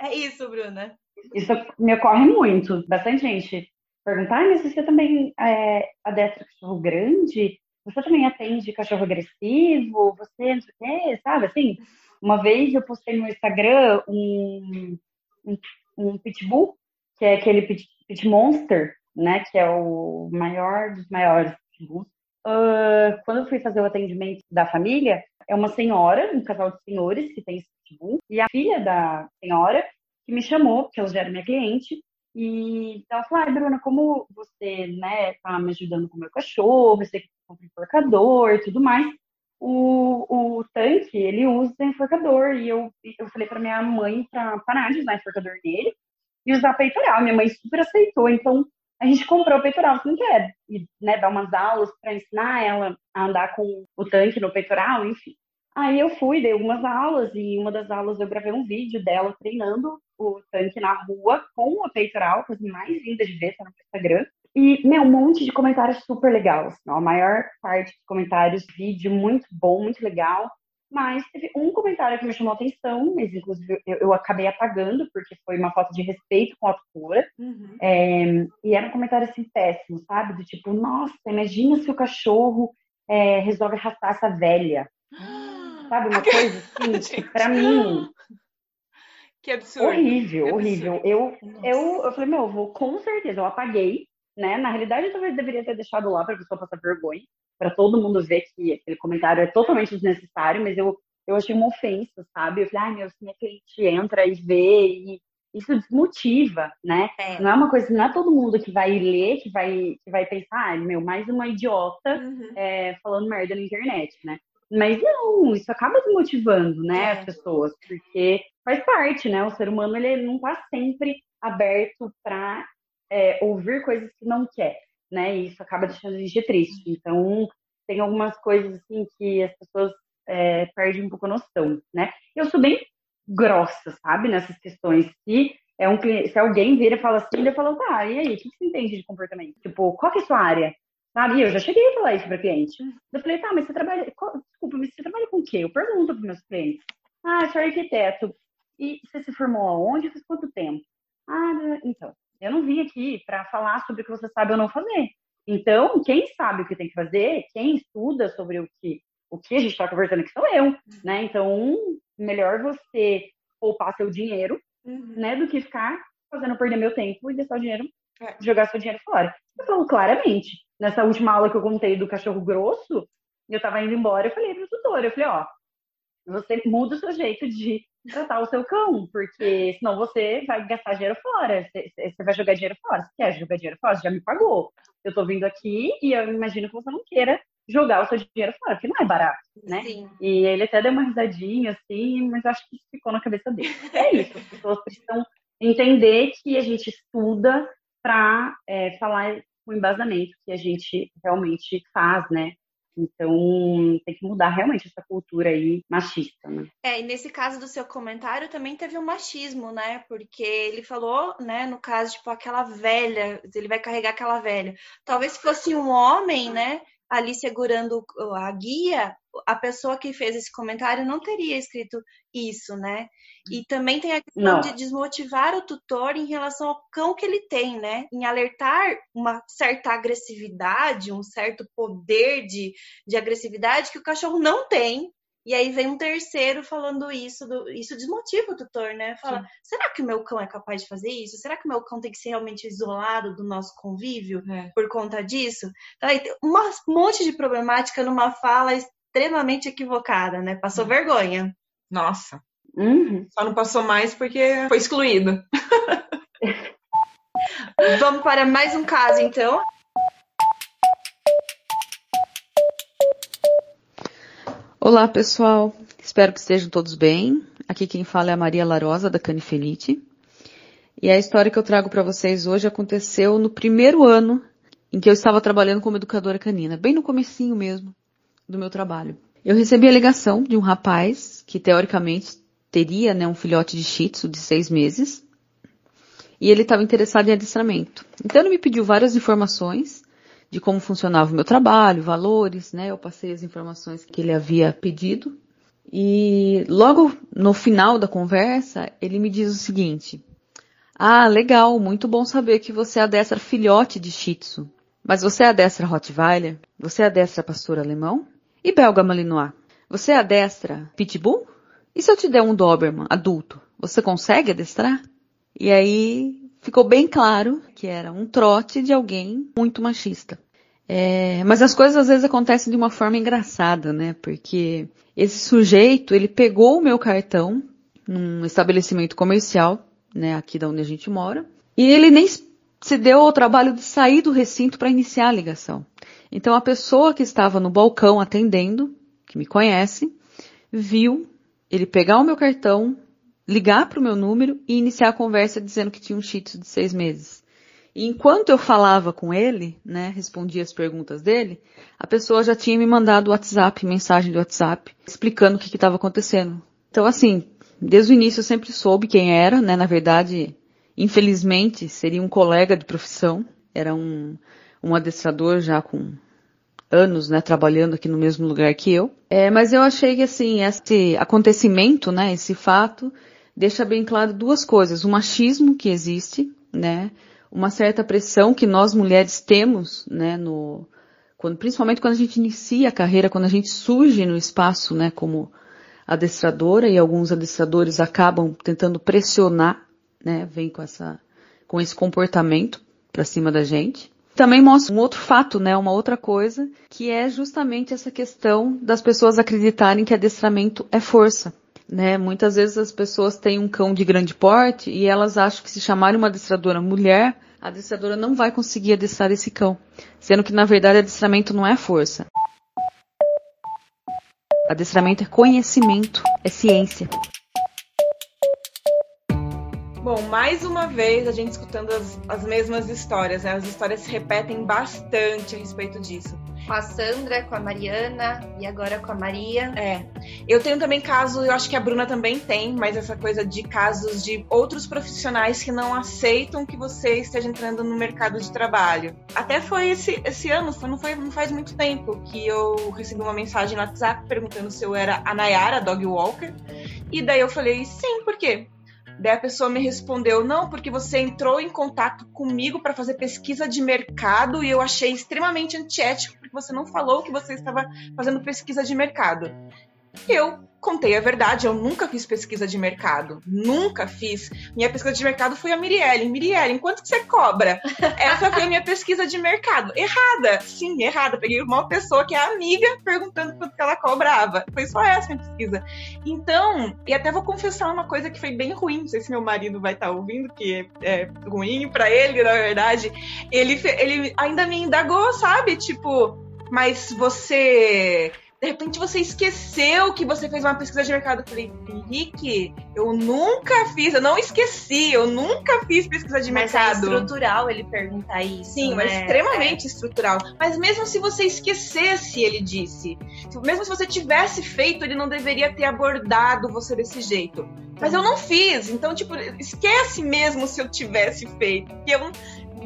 É isso, Bruna. Isso me ocorre muito. Bastante gente perguntar, "Ah, mas você também é, adestra cachorro grande? Você também atende cachorro agressivo? Você não sei o quê, sabe? Assim, uma vez eu postei no Instagram um, um, um pitbull, que é aquele pit, pit monster, né? Que é o maior dos maiores pitbulls. Ah, quando eu fui fazer o atendimento da família, é uma senhora, um casal de senhores que tem esse pitbull, e a filha da senhora que me chamou, porque ela já era minha cliente, e ela falou, ah, Bruna, como você, né, tá me ajudando com o meu cachorro, você compra enforcador e tudo mais, o, o tanque, ele usa enforcador, e eu, eu falei pra minha mãe pra parar de usar enforcador nele e usar peitoral, minha mãe super aceitou, então a gente comprou o peitoral, você não quer, e, né, dar umas aulas pra ensinar ela a andar com o tanque no peitoral, enfim. Aí eu fui, dei algumas aulas, e em uma das aulas eu gravei um vídeo dela treinando o tanque na rua com o peitoral, coisa mais linda de ver, tá no Instagram. E, meu, um monte de comentários super legais. A maior parte dos comentários, vídeo muito bom, muito legal. Mas teve um comentário que me chamou a atenção, mas inclusive eu, eu acabei apagando, porque foi uma falta de respeito com a tutora. Uhum. É, e era um comentário assim péssimo, sabe? Do tipo, nossa, imagina se o cachorro é, resolve arrastar essa velha. Sabe, uma coisa assim, pra mim, Que absurdo. horrível, que horrível. absurdo. Eu, eu, eu falei, meu, eu vou com certeza, eu apaguei, né? Na realidade, eu talvez deveria ter deixado lá pra pessoa passar vergonha, pra todo mundo ver que aquele comentário é totalmente desnecessário, mas eu, eu achei uma ofensa, sabe? Eu falei, ai, meu, se minha cliente entra e vê, e isso desmotiva, né? É. Não é uma coisa, não é todo mundo que vai ler, que vai, que vai pensar, ai, meu, mais uma idiota Uhum. é, falando merda na internet, né? Mas não, isso acaba desmotivando, né, É. as pessoas, porque faz parte, né? O ser humano ele não está sempre aberto para ouvir coisas que não quer, né? E isso acaba deixando a gente triste. Então, tem algumas coisas assim que as pessoas é, perdem um pouco a noção, né? Eu sou bem grossa, sabe, nessas questões. Se é um se alguém vira e fala assim, eu falo, tá, e aí, o que você entende de comportamento? Tipo, qual que é a sua área? Sabe? E eu já cheguei a falar isso para cliente. Eu falei, tá, mas você trabalha. desculpa, mas você trabalha com o quê? Eu pergunto para meus clientes. Ah, sou arquiteto. E você se formou aonde? Faz quanto tempo? Ah, então. Eu não vim aqui para falar sobre o que você sabe ou não fazer. Então, quem sabe o que tem que fazer, quem estuda sobre o que, o que a gente está conversando aqui sou eu, né? Então, melhor você poupar seu dinheiro, Uhum. né, do que ficar fazendo perder meu tempo e deixar o dinheiro. Jogar seu dinheiro fora. Eu falo claramente. Nessa última aula que eu contei do cachorro grosso, eu tava indo embora, eu falei pro tutor, eu falei, ó, você muda o seu jeito de tratar o seu cão, porque senão você vai gastar dinheiro fora, você, vai jogar dinheiro fora. Você quer jogar dinheiro fora? Você já me pagou. Eu tô vindo aqui e eu imagino que você não queira jogar o seu dinheiro fora, porque não é barato, né? Sim. E ele até deu uma risadinha assim, mas acho que ficou na cabeça dele. É isso, as pessoas precisam entender que a gente estuda para falar com embasamento que a gente realmente faz, né? Então tem que mudar realmente essa cultura aí machista, né? É, e nesse caso do seu comentário também teve um machismo, né? Porque ele falou, né, no caso, tipo, aquela velha, ele vai carregar aquela velha. Talvez se fosse um homem, né, ali segurando a guia, a pessoa que fez esse comentário não teria escrito isso, né? E também tem a questão Não. de desmotivar o tutor em relação ao cão que ele tem, né? Em alertar uma certa agressividade, um certo poder de, de agressividade que o cachorro não tem. E aí vem um terceiro falando isso, do- isso desmotiva o tutor, né? Fala, será que o meu cão é capaz de fazer isso? Será que o meu cão tem que ser realmente isolado do nosso convívio É. por conta disso? Então aí tem um monte de problemática numa fala extremamente equivocada, né? Passou vergonha. Nossa, Uhum. só não passou mais porque foi excluído. Vamos para mais um caso, então. Olá, pessoal. Espero que estejam todos bem. Aqui quem fala é a Maria Larosa, da Canifelite. E a história que eu trago para vocês hoje aconteceu no primeiro ano em que eu estava trabalhando como educadora canina, bem no comecinho mesmo do meu trabalho. Eu recebi a ligação de um rapaz que, teoricamente, teria né, um filhote de shih tzu de seis meses e ele estava interessado em adestramento. Então ele me pediu várias informações de como funcionava o meu trabalho, valores, né? Eu passei as informações que ele havia pedido. E logo no final da conversa, ele me diz o seguinte: Ah, legal, muito bom saber que você adestra filhote de Shih Tzu. Mas você adestra Rottweiler? Você adestra pastor alemão? E belga malinois? Você adestra Pitbull? E se eu te der um Doberman adulto, você consegue adestrar? E aí ficou bem claro que era um trote de alguém muito machista. É, mas as coisas às vezes acontecem de uma forma engraçada, né? Porque esse sujeito, ele pegou o meu cartão num estabelecimento comercial, né, aqui da onde a gente mora, e ele nem se deu ao trabalho de sair do recinto para iniciar a ligação. Então a pessoa que estava no balcão atendendo, que me conhece, viu ele pegar o meu cartão, ligar para o meu número e iniciar a conversa dizendo que tinha um tzu de seis meses. E enquanto eu falava com ele, né, respondia as perguntas dele, a pessoa já tinha me mandado WhatsApp, mensagem do WhatsApp, explicando o que estava acontecendo. Então, assim, desde o início eu sempre soube quem era, né, na verdade, infelizmente, seria um colega de profissão, era um, um adestrador já com anos, né, trabalhando aqui no mesmo lugar que eu. É, mas eu achei que assim, esse acontecimento, né, esse fato, deixa bem claro duas coisas: o machismo que existe, né, uma certa pressão que nós mulheres temos, né, no quando, principalmente quando a gente inicia a carreira, quando a gente surge no espaço, né, como adestradora e alguns adestradores acabam tentando pressionar, né, vem com essa com esse comportamento para cima da gente. Também mostra um outro fato, né, uma outra coisa, que é justamente essa questão das pessoas acreditarem que adestramento é força. Né? Muitas vezes as pessoas têm um cão de grande porte e elas acham que se chamarem uma adestradora mulher, a adestradora não vai conseguir adestrar esse cão. Sendo que, na verdade, adestramento não é força. Adestramento é conhecimento, é ciência. Bom, mais uma vez a gente escutando as, as mesmas histórias, né? As histórias se repetem bastante a respeito disso. Com a Sandra, com a Mariana e agora com a Maria. É. Eu tenho também caso, eu acho que a Bruna também tem, mas essa coisa de casos de outros profissionais que não aceitam que você esteja entrando no mercado de trabalho. Até foi esse, esse ano, foi, não, foi, não faz muito tempo, que eu recebi uma mensagem no WhatsApp perguntando se eu era a Nayara, Dog Walker. E daí eu falei, sim, por quê? Daí a pessoa me respondeu: não, porque você entrou em contato comigo para fazer pesquisa de mercado e eu achei extremamente antiético porque você não falou que você estava fazendo pesquisa de mercado. Eu contei a verdade, eu nunca fiz pesquisa de mercado. Nunca fiz. Minha pesquisa de mercado foi a Mirielle. Mirielle, quanto que você cobra? Essa foi a minha pesquisa de mercado. Errada. Sim, errada. Peguei uma pessoa que é amiga perguntando quanto que ela cobrava. Foi só essa minha pesquisa. Então, e até vou confessar uma coisa que foi bem ruim. Não sei se meu marido vai estar tá ouvindo, que é ruim para ele, na verdade. Ele, ele ainda me indagou, sabe? Tipo, mas você de repente você esqueceu que você fez uma pesquisa de mercado. Eu falei, Henrique, eu nunca fiz, eu não esqueci, eu nunca fiz pesquisa de mas é mercado. É estrutural ele perguntar isso. Sim, né? mas extremamente é. estrutural. Mas mesmo se você esquecesse, ele disse, mesmo se você tivesse feito, ele não deveria ter abordado você desse jeito. Mas eu não fiz, então, tipo, esquece mesmo se eu tivesse feito. Porque eu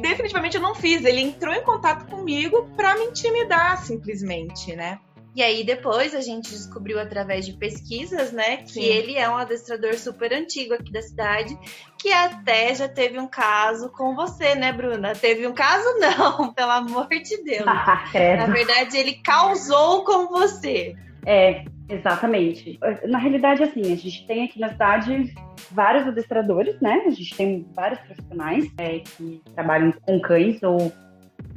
definitivamente eu não fiz. Ele entrou em contato comigo para me intimidar, simplesmente, né? E aí depois a gente descobriu através de pesquisas, né, que Sim. ele é um adestrador super antigo aqui da cidade, que até já teve um caso com você, né, Bruna? Teve um caso não, pelo amor de Deus. Na verdade, ele causou com você. É, exatamente. Na realidade, assim, a gente tem aqui na cidade vários adestradores, né? A gente tem vários profissionais é, que trabalham com cães ou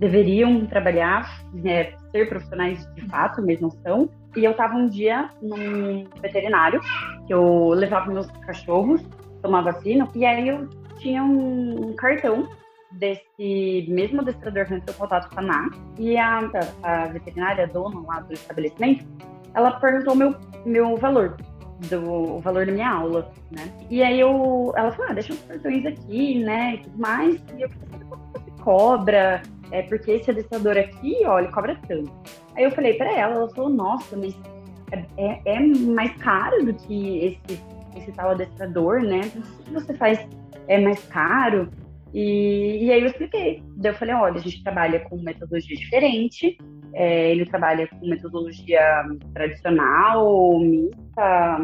deveriam trabalhar, né, ser profissionais de fato, mesmo são. E eu estava um dia num veterinário, que eu levava meus cachorros, tomar vacina, e aí eu tinha um, um cartão desse mesmo adestrador que entrou em contato com a NA, e a, a veterinária, a dona lá do estabelecimento, ela perguntou meu, meu valor, do valor da minha aula, né? E aí eu, ela falou, ah, deixa os cartões aqui, né, e tudo mais, e eu falei, quanto você cobra? É porque esse adestrador aqui, ó, ele cobra tanto. Aí eu falei para ela, ela falou, nossa, mas é, é, é, mais caro do que esse, esse tal adestrador, né? Que você faz é mais caro? E, e aí eu expliquei. Daí eu falei, olha, a gente trabalha com metodologia diferente, é, ele trabalha com metodologia tradicional, mista,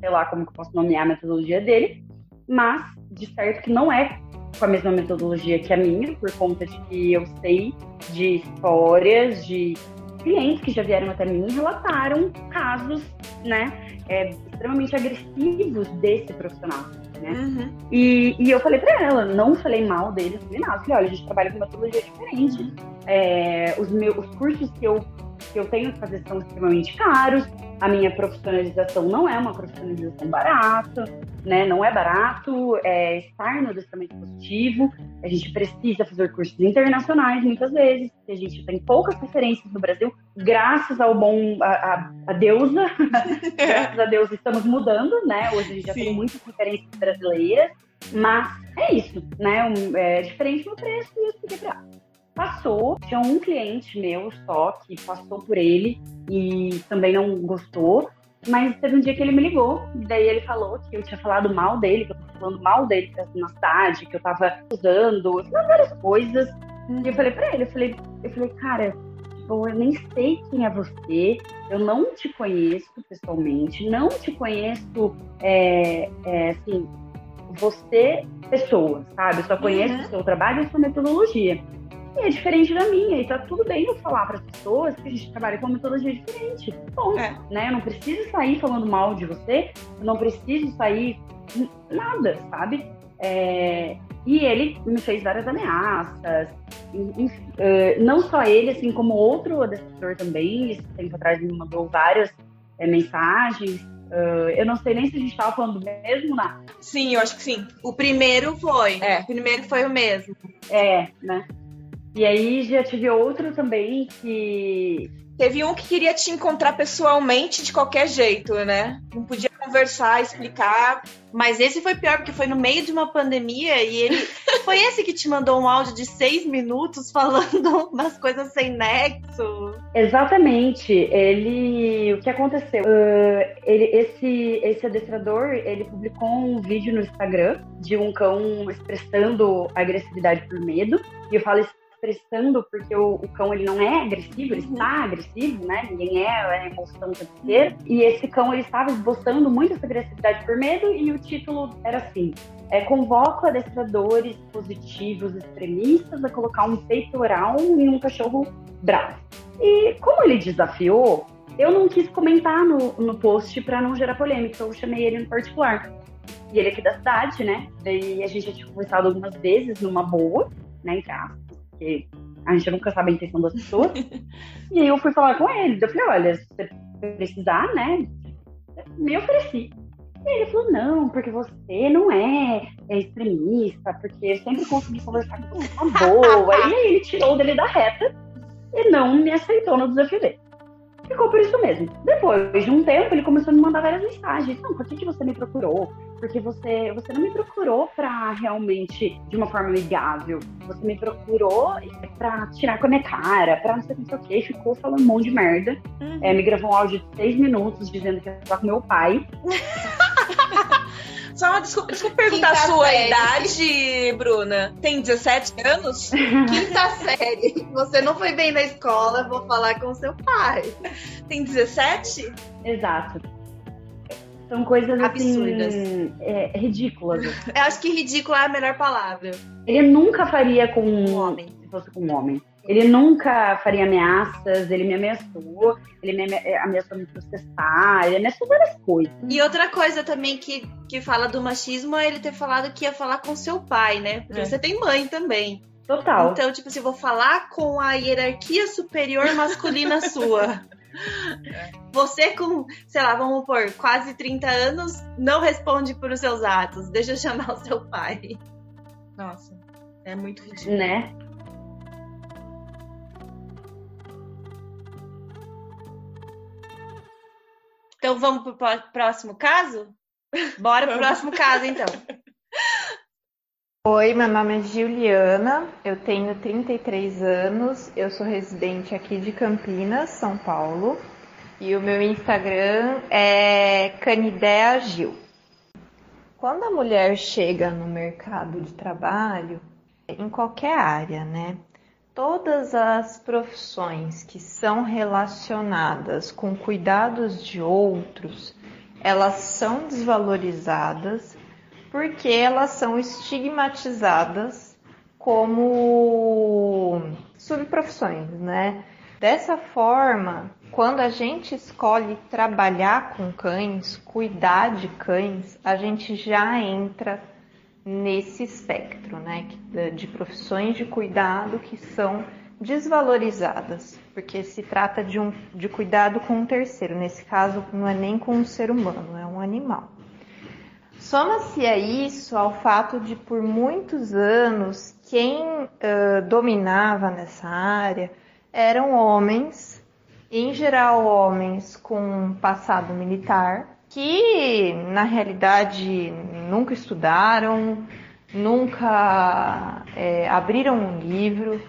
sei lá como que eu posso nomear a metodologia dele, mas de certo que não é com a mesma metodologia que a minha, por conta de que eu sei de histórias de clientes que já vieram até mim e relataram casos, né, é, extremamente agressivos desse profissional, né? Uhum. E, e eu falei para ela, não falei mal dele, falei nada, falei, olha, a gente trabalha com metodologia diferente, é, os meus os cursos que eu eu tenho que fazer são extremamente caros, a minha profissionalização não é uma profissionalização barata, né? Não é barato é, estar no adestramento positivo. A gente precisa fazer cursos internacionais muitas vezes, porque a gente tem poucas referências no Brasil, graças ao bom a, a, a deusa, graças a Deus estamos mudando, né? Hoje a gente já Sim. tem muitas referências brasileiras, mas é isso, né? Um, é diferente no preço e eu expliquei pra Passou, tinha um cliente meu só que passou por ele e também não gostou. Mas teve um dia que ele me ligou, e daí ele falou que eu tinha falado mal dele, que eu tava falando mal dele na cidade, que eu tava usando, várias coisas. E eu falei pra ele, eu falei, eu falei, cara, Bom, eu nem sei quem é você, eu não te conheço pessoalmente, não te conheço, é, é, assim, você, pessoa, sabe? Eu só conheço uhum. o seu trabalho e a sua metodologia. E é diferente da minha, e tá tudo bem eu falar para as pessoas que a gente trabalha com uma metodologia diferente. Bom, é. né? Eu não preciso sair falando mal de você, eu não preciso sair nada, sabe? É, e ele me fez várias ameaças. uh, não só ele, assim como outro adestrador também, esse tempo atrás me mandou várias é, mensagens. Eu não sei nem se a gente estava falando do mesmo, Ná. Sim, eu acho que sim. O primeiro foi. É. O primeiro foi o mesmo. É, né? E aí já tive outro também que. Teve um que queria te encontrar pessoalmente de qualquer jeito, né? Não podia conversar, explicar. Mas esse foi pior, porque foi no meio de uma pandemia e ele. foi esse que te mandou um áudio de seis minutos falando umas coisas sem nexo. Exatamente. Ele. O que aconteceu? Uh, ele, esse, esse adestrador, ele publicou um vídeo no Instagram de um cão expressando agressividade por medo. E eu falo expressando, porque o, o, cão ele não é agressivo, ele está agressivo, né? Ninguém é, é emoção o tempo E esse cão ele estava esboçando muito essa agressividade por medo e o título era assim: é, convoco adestradores positivos extremistas a colocar um peitoral em um cachorro bravo. E como ele desafiou, eu não quis comentar no, no post para não gerar polêmica, eu chamei ele no particular. E ele é aqui da cidade, né? Daí a gente já tinha conversado algumas vezes numa boa, né, entre aspas porque a gente nunca sabe a intenção das pessoas. e aí eu fui falar com ele, eu falei, olha, se você precisar, né, me ofereci. E ele falou, não, porque você não é, é extremista, porque eu sempre consegui conversar com uma boa. e aí ele tirou dele da reta e não me aceitou no desafio dele. Ficou por isso mesmo. Depois de um tempo, ele começou a me mandar várias mensagens. Não, por que, que você me procurou? Porque você, você não me procurou para realmente de uma forma amigável. Você me procurou para tirar com a minha cara, para não sei o que, e ficou falando um monte de merda. Uhum. É, me gravou um áudio de seis minutos dizendo que ia falar com meu pai. Só uma desculpa, desculpa perguntar Quinta a sua série. idade, Bruna. Tem 17 anos? Quinta série. Você não foi bem na escola, vou falar com seu pai. Tem 17? Exato. São coisas assim, absurdas, assim, é, ridículas. Eu acho que ridículo é a melhor palavra. Ele nunca faria com um homem, se fosse com um homem. Ele nunca faria ameaças, ele me ameaçou, ele me ameaçou me processar, ele ameaçou várias coisas. E outra coisa também que, que fala do machismo é ele ter falado que ia falar com seu pai, né? Porque é. você tem mãe também. Total. Então, tipo assim, vou falar com a hierarquia superior masculina sua. Você com, sei lá, vamos por quase 30 anos, não responde por os seus atos. Deixa eu chamar o seu pai. Nossa, é muito ridículo. Né? Então vamos pro próximo caso? Bora pro próximo caso, então. Oi, meu nome é Juliana, eu tenho 33 anos, eu sou residente aqui de Campinas, São Paulo, e o meu Instagram é Canidea Gil. Quando a mulher chega no mercado de trabalho, em qualquer área, né? todas as profissões que são relacionadas com cuidados de outros, elas são desvalorizadas porque elas são estigmatizadas como subprofissões, né? Dessa forma, quando a gente escolhe trabalhar com cães, cuidar de cães, a gente já entra nesse espectro, né, de profissões de cuidado que são desvalorizadas, porque se trata de um de cuidado com um terceiro. Nesse caso, não é nem com um ser humano, é um animal. Soma-se a isso ao fato de, por muitos anos, quem uh, dominava nessa área eram homens, em geral homens com passado militar, que na realidade nunca estudaram, nunca é, abriram um livro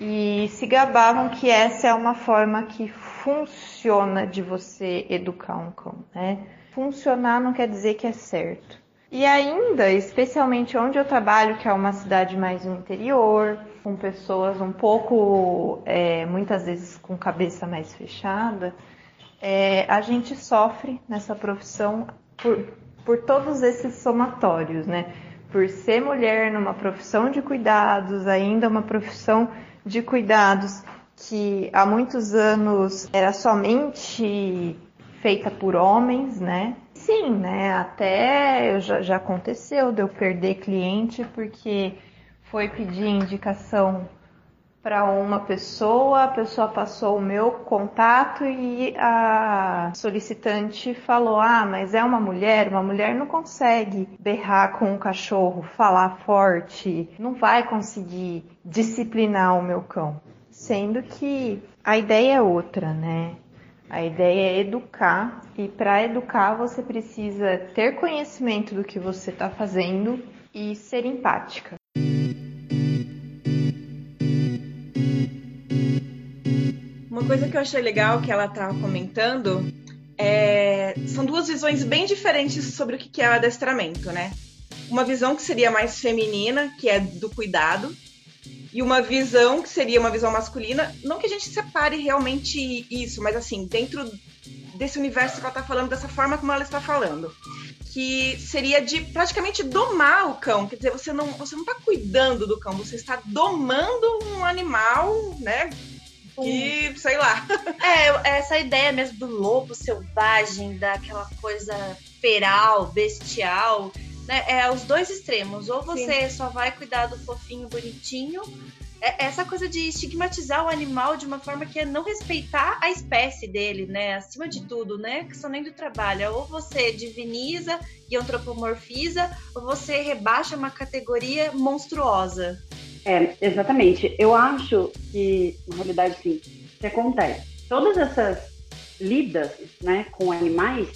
e se gabavam que essa é uma forma que funciona de você educar um cão, né? Funcionar não quer dizer que é certo. E ainda, especialmente onde eu trabalho, que é uma cidade mais no interior, com pessoas um pouco, é, muitas vezes com cabeça mais fechada, é, a gente sofre nessa profissão por, por todos esses somatórios, né? Por ser mulher numa profissão de cuidados, ainda uma profissão de cuidados que há muitos anos era somente feita por homens, né? Sim, né? Até já, já aconteceu de eu perder cliente porque foi pedir indicação para uma pessoa, a pessoa passou o meu contato e a solicitante falou: Ah, mas é uma mulher, uma mulher não consegue berrar com o cachorro, falar forte, não vai conseguir disciplinar o meu cão. Sendo que a ideia é outra, né? A ideia é educar e para educar você precisa ter conhecimento do que você está fazendo e ser empática. Uma coisa que eu achei legal que ela estava comentando é... são duas visões bem diferentes sobre o que é o adestramento, né? Uma visão que seria mais feminina, que é do cuidado, e uma visão que seria uma visão masculina. Não que a gente separe realmente isso, mas assim, dentro desse universo que ela está falando, dessa forma como ela está falando. Que seria de praticamente domar o cão. Quer dizer, você não, você não está cuidando do cão, você está domando um animal, né? Que, sei lá. É, essa ideia mesmo do lobo selvagem, daquela coisa feral, bestial né? É os dois extremos. Ou você Sim. só vai cuidar do fofinho, bonitinho. É essa coisa de estigmatizar o animal de uma forma que é não respeitar a espécie dele, né? Acima de tudo, né? Que são nem do trabalho. Ou você diviniza e antropomorfiza, ou você rebaixa uma categoria monstruosa. É, exatamente. Eu acho que, na realidade, sim, o que acontece? Todas essas lidas né, com animais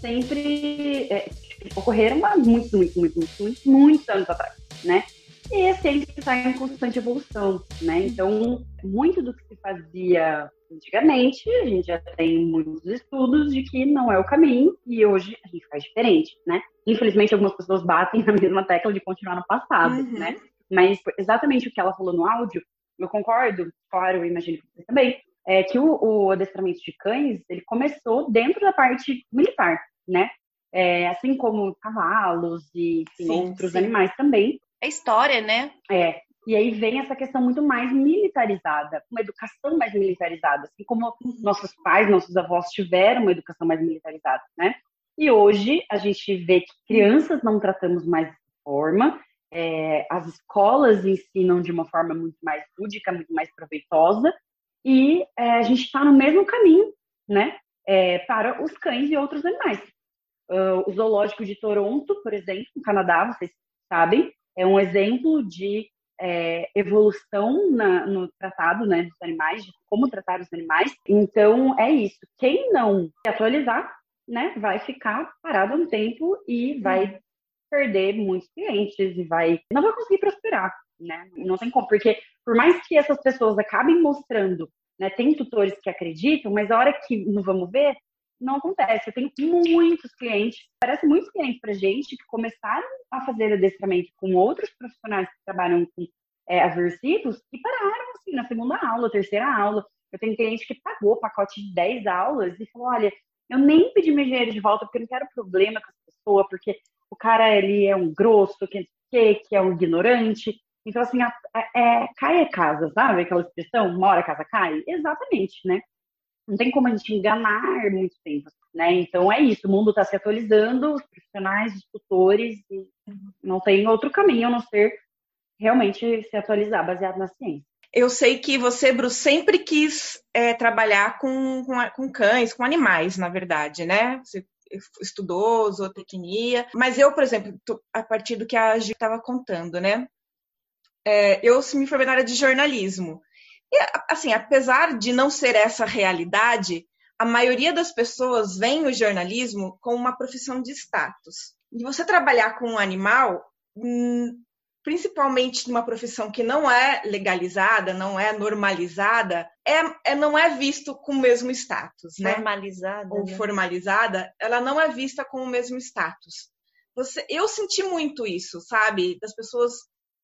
sempre é, ocorreram há muitos, muitos, muitos, muitos, muitos anos atrás, né? E a ciência está em constante evolução, né? Então, muito do que se fazia antigamente, a gente já tem muitos estudos de que não é o caminho e hoje a gente faz diferente, né? Infelizmente, algumas pessoas batem na mesma tecla de continuar no passado, uhum. né? Mas exatamente o que ela falou no áudio, eu concordo, claro, eu imagino que você também, é que o, o adestramento de cães, ele começou dentro da parte militar, né? É, assim como cavalos e enfim, sim, outros sim. animais também. É história, né? É. E aí vem essa questão muito mais militarizada, uma educação mais militarizada, assim como uhum. nossos pais, nossos avós tiveram uma educação mais militarizada, né? E hoje a gente vê que crianças não tratamos mais dessa forma, é, as escolas ensinam de uma forma muito mais lúdica, muito mais proveitosa, e é, a gente está no mesmo caminho, né? É, para os cães e outros animais. Uh, o Zoológico de Toronto, por exemplo, no Canadá, vocês sabem, é um exemplo de é, evolução na, no tratado né, dos animais, de como tratar os animais. Então, é isso. Quem não se atualizar, né, vai ficar parado um tempo e vai perder muitos clientes e vai não vai conseguir prosperar, né? Não tem como, porque por mais que essas pessoas acabem mostrando, né, tem tutores que acreditam, mas a hora que não vamos ver, não acontece. Eu tenho muitos clientes, parece muitos clientes para gente que começaram a fazer adestramento com outros profissionais que trabalham com é, aversivos e pararam assim na segunda aula, terceira aula. Eu tenho cliente que pagou pacote de 10 aulas e falou: olha, eu nem pedi meu dinheiro de volta porque eu não quero problema com essa pessoa, porque o cara ele é um grosso, que, que é um ignorante. Então, assim, a, a, é, cai a casa, sabe? Aquela expressão, uma hora a casa cai? Exatamente, né? Não tem como a gente enganar muito tempo, né? Então é isso, o mundo está se atualizando, os profissionais, os tutores, não tem outro caminho a não ser realmente se atualizar baseado na ciência. Eu sei que você, Bruce, sempre quis é, trabalhar com, com, com, cães, com animais, na verdade, né? Você estudou zootecnia, mas eu, por exemplo, a partir do que a Gi estava contando, né? É, eu me formei na área de jornalismo. E, assim, apesar de não ser essa realidade, a maioria das pessoas vê o jornalismo como uma profissão de status. E você trabalhar com um animal, hum, principalmente numa profissão que não é legalizada, não é normalizada, é, é não é visto com o mesmo status, né? Formalizada. Ou né? formalizada, ela não é vista com o mesmo status. Você, eu senti muito isso, sabe? Das pessoas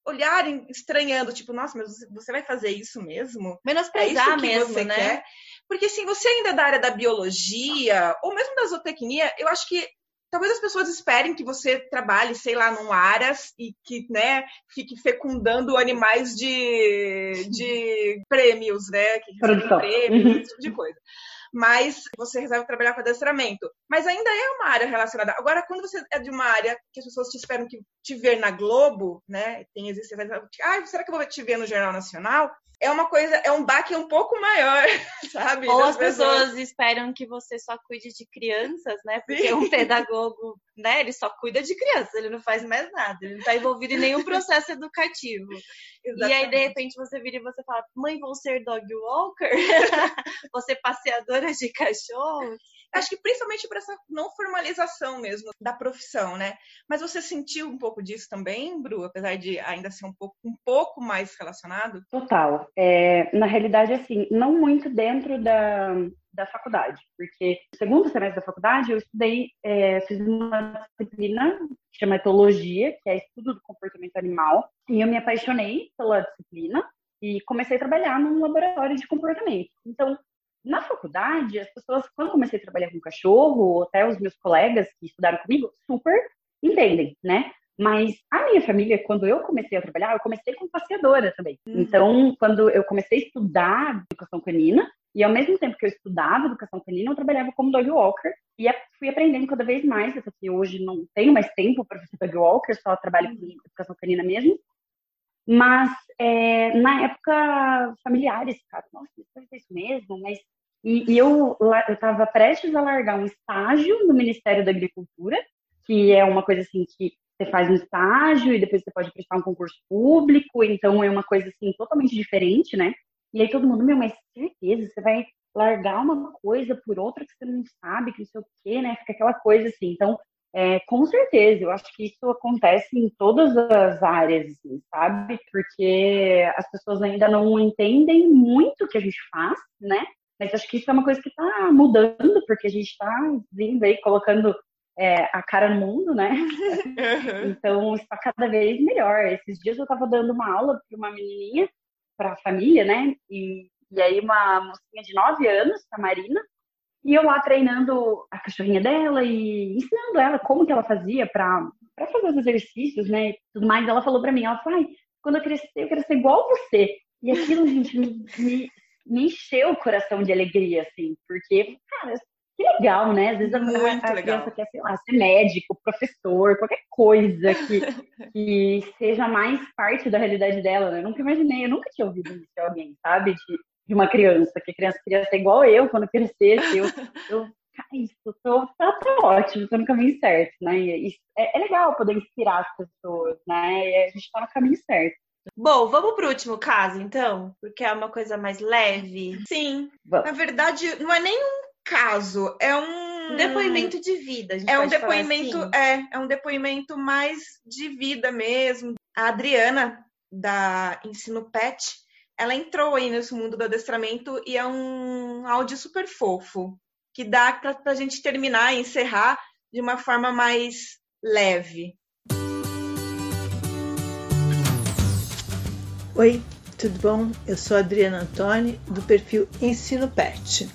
olharem estranhando, tipo, nossa, mas você vai fazer isso mesmo? Menosprezar é isso que mesmo, você né? quer? Porque assim, você ainda é da área da biologia, ou mesmo da zootecnia, eu acho que talvez as pessoas esperem que você trabalhe, sei lá, num aras e que, né, fique fecundando animais de, de prêmios, né? Que recebem Produção. prêmios, esse tipo de coisa. Mas você resolve trabalhar com adestramento. Mas ainda é uma área relacionada. Agora, quando você é de uma área que as pessoas te esperam que te ver na Globo, né? Tem existe, ah, será que eu vou te ver no Jornal Nacional? É uma coisa, é um baque um pouco maior, sabe? Ou as pessoas esperam que você só cuide de crianças, né? Porque Sim. um pedagogo, né, ele só cuida de crianças, ele não faz mais nada, ele não está envolvido em nenhum processo educativo. E aí, de Exatamente. repente, você vira e você fala, mãe, vou ser dog walker? você passeadora de cachorro? Acho que principalmente por essa não formalização mesmo da profissão, né? Mas você sentiu um pouco disso também, Bru, apesar de ainda ser um pouco, um pouco mais relacionado? Total. É, na realidade, assim, não muito dentro da, da faculdade, porque no segundo semestre da faculdade eu estudei, é, fiz uma disciplina que chama etologia, que é estudo do comportamento animal, e eu me apaixonei pela disciplina e comecei a trabalhar num laboratório de comportamento. Então, na faculdade, as pessoas, quando eu comecei a trabalhar com cachorro, até os meus colegas que estudaram comigo, super entendem, né? Mas a minha família, quando eu comecei a trabalhar, eu comecei como passeadora também. Então, quando eu comecei a estudar educação canina, e ao mesmo tempo que eu estudava educação canina, eu trabalhava como dog walker e fui aprendendo cada vez mais, até que hoje não tenho mais tempo para ser dog walker, só trabalho com educação canina mesmo. Mas é, na época, familiares, cara, nossa, vai fazer isso mesmo? Mas e, e eu estava prestes a largar um estágio no Ministério da Agricultura, que é uma coisa assim que você faz um estágio e depois você pode prestar um concurso público, então é uma coisa assim totalmente diferente, né? E aí todo mundo, meu, mas certeza, você vai largar uma coisa por outra que você não sabe, que não sei o quê, né? Fica aquela coisa assim. Então, é, com certeza, eu acho que isso acontece em todas as áreas, assim, sabe? Porque as pessoas ainda não entendem muito o que a gente faz, né? Mas acho que isso é uma coisa que está mudando, porque a gente está vindo aí, colocando é, a cara no mundo, né? Então, está cada vez melhor. Esses dias eu estava dando uma aula para uma menininha, para a família, né? E, e aí uma mocinha de 9 anos, a Marina, e eu lá treinando a cachorrinha dela e ensinando ela como que ela fazia para fazer os exercícios, né? E tudo mais. Ela falou para mim, ela falou, ai, quando eu crescer, eu quero ser igual você. E aquilo, gente, me, me, me encheu o coração de alegria, assim, porque, cara, que legal, né? Às vezes a, Muito a, criança quer, sei lá, ser médico, professor, qualquer coisa que, que seja mais parte da realidade dela, né? Eu nunca imaginei, eu nunca tinha ouvido isso de alguém, sabe? De, de uma criança, que a criança queria ser igual eu quando crescesse. Eu, eu cara, isso, tô, tá, tá ótimo, tô no caminho certo, né? É, é legal poder inspirar as pessoas, né? E a gente tá no caminho certo. Bom, vamos pro último caso, então? Porque é uma coisa mais leve. Sim. Vamos. Na verdade, não é nem um caso, é um depoimento de vida. a gente É um depoimento, assim. é, é um depoimento mais de vida mesmo. A Adriana da Ensino Pet, ela entrou aí nesse mundo do adestramento e é um áudio super fofo que dá pra, pra gente terminar e encerrar de uma forma mais leve. Oi, tudo bom? Eu sou Adriana Antoni, do perfil Ensino Pet.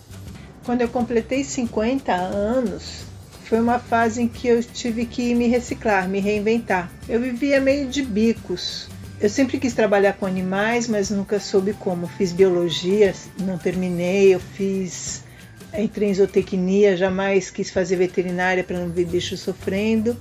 Quando eu completei 50 anos, foi uma fase em que eu tive que me reciclar, me reinventar. Eu vivia meio de bicos. Eu sempre quis trabalhar com animais, mas nunca soube como. Fiz biologia, não terminei. Eu fiz. Entrei em zootecnia, jamais quis fazer veterinária para não ver bichos sofrendo.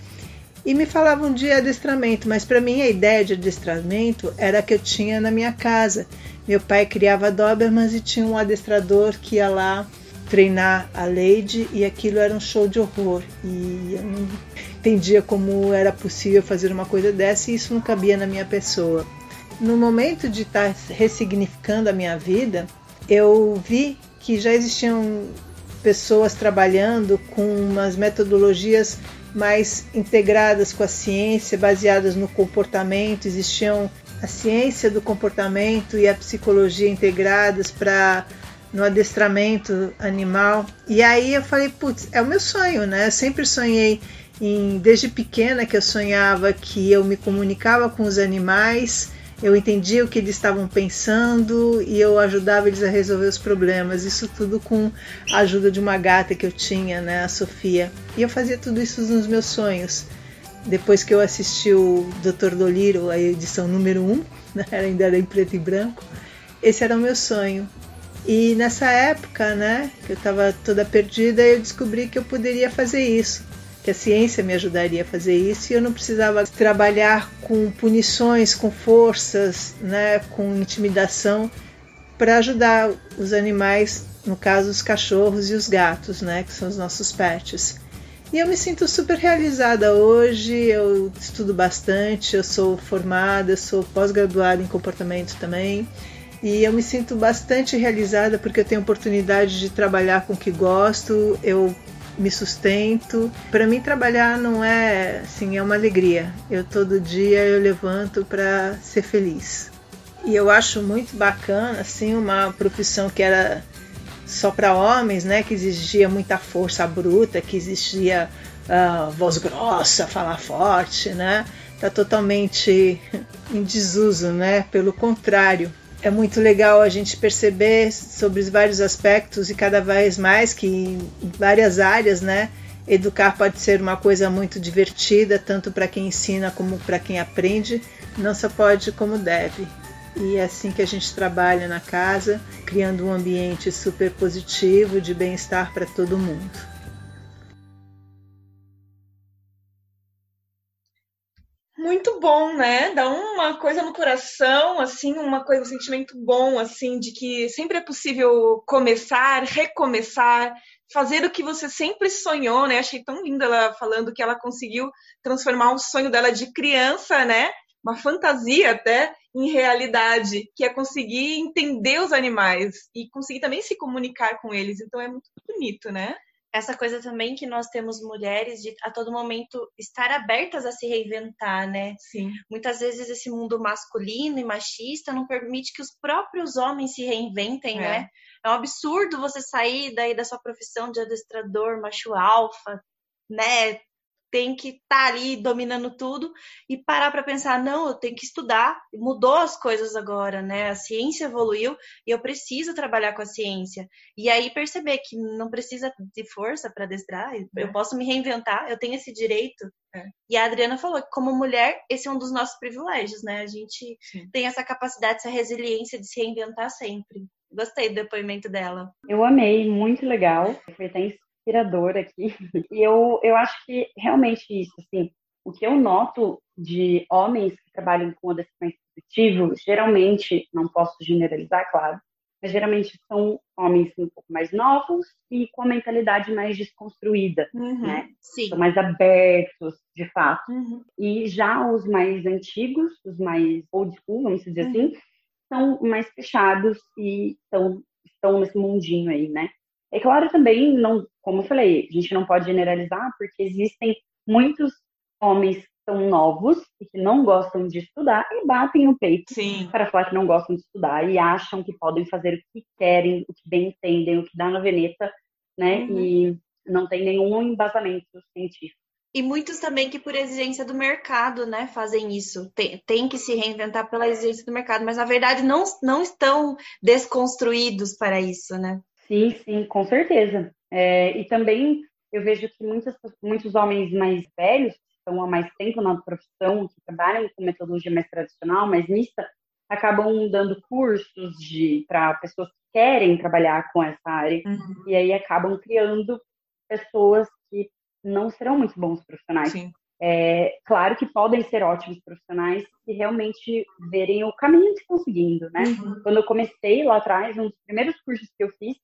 E me falavam de adestramento, mas para mim a ideia de adestramento era a que eu tinha na minha casa. Meu pai criava Dobermans e tinha um adestrador que ia lá treinar a Lady e aquilo era um show de horror. E eu não entendia como era possível fazer uma coisa dessa e isso não cabia na minha pessoa. No momento de estar ressignificando a minha vida, eu vi que já existiam pessoas trabalhando com umas metodologias mais integradas com a ciência, baseadas no comportamento, existiam a ciência do comportamento e a psicologia integradas para no adestramento animal. E aí eu falei, putz, é o meu sonho, né? Eu sempre sonhei em, desde pequena que eu sonhava que eu me comunicava com os animais, eu entendia o que eles estavam pensando e eu ajudava eles a resolver os problemas. Isso tudo com a ajuda de uma gata que eu tinha, né, a Sofia. E eu fazia tudo isso nos meus sonhos. Depois que eu assisti o Dr. Doliro, a edição número 1, um, né, ainda era em preto e branco, esse era o meu sonho. E nessa época, né, que eu estava toda perdida, eu descobri que eu poderia fazer isso que a ciência me ajudaria a fazer isso e eu não precisava trabalhar com punições, com forças, né, com intimidação para ajudar os animais, no caso os cachorros e os gatos, né, que são os nossos pets. E eu me sinto super realizada hoje, eu estudo bastante, eu sou formada, eu sou pós-graduada em comportamento também. E eu me sinto bastante realizada porque eu tenho oportunidade de trabalhar com o que gosto, eu me sustento. Para mim trabalhar não é assim, é uma alegria. Eu todo dia eu levanto para ser feliz. E eu acho muito bacana assim uma profissão que era só para homens, né, que exigia muita força bruta, que exigia uh, voz grossa, falar forte, né? Tá totalmente em desuso, né? Pelo contrário, é muito legal a gente perceber sobre os vários aspectos e cada vez mais que em várias áreas, né, educar pode ser uma coisa muito divertida, tanto para quem ensina como para quem aprende, não só pode como deve. E é assim que a gente trabalha na casa, criando um ambiente super positivo de bem-estar para todo mundo. Bom, né? Dá uma coisa no coração, assim, uma coisa, um sentimento bom, assim, de que sempre é possível começar, recomeçar, fazer o que você sempre sonhou, né? Achei tão linda ela falando que ela conseguiu transformar um sonho dela de criança, né? Uma fantasia até em realidade, que é conseguir entender os animais e conseguir também se comunicar com eles. Então é muito bonito, né? Essa coisa também que nós temos mulheres de a todo momento estar abertas a se reinventar, né? Sim. Muitas vezes esse mundo masculino e machista não permite que os próprios homens se reinventem, é. né? É um absurdo você sair daí da sua profissão de adestrador, macho alfa, né? Tem que estar tá ali dominando tudo e parar para pensar, não, eu tenho que estudar. Mudou as coisas agora, né? A ciência evoluiu e eu preciso trabalhar com a ciência. E aí perceber que não precisa de força para adestrar, é. eu posso me reinventar, eu tenho esse direito. É. E a Adriana falou que como mulher, esse é um dos nossos privilégios, né? A gente Sim. tem essa capacidade, essa resiliência de se reinventar sempre. Gostei do depoimento dela. Eu amei, muito legal. Foi até inspirador aqui. E eu, eu acho que realmente isso, assim, o que eu noto de homens que trabalham com adestramento positivo, geralmente, não posso generalizar, claro, mas geralmente são homens um pouco mais novos e com a mentalidade mais desconstruída, uhum, né? Sim. São mais abertos, de fato. Uhum. E já os mais antigos, os mais old school, vamos dizer uhum. assim, são mais fechados e estão, estão nesse mundinho aí, né? É claro também, não, como eu falei, a gente não pode generalizar, porque existem muitos homens que são novos e que não gostam de estudar e batem no peito Sim. para falar que não gostam de estudar e acham que podem fazer o que querem, o que bem entendem, o que dá na veneta, né? Uhum. E não tem nenhum embasamento científico. E muitos também que por exigência do mercado, né, fazem isso. Tem, tem, que se reinventar pela exigência do mercado, mas na verdade não, não estão desconstruídos para isso, né? Sim, sim, com certeza. É, e também eu vejo que muitos, muitos homens mais velhos, que estão há mais tempo na profissão, que trabalham com metodologia mais tradicional, mais mista, acabam dando cursos para pessoas que querem trabalhar com essa área. Uhum. E aí acabam criando pessoas que não serão muito bons profissionais. Sim. É, claro que podem ser ótimos profissionais se realmente verem o caminho que estão seguindo, né? Uhum. Quando eu comecei lá atrás, um dos primeiros cursos que eu fiz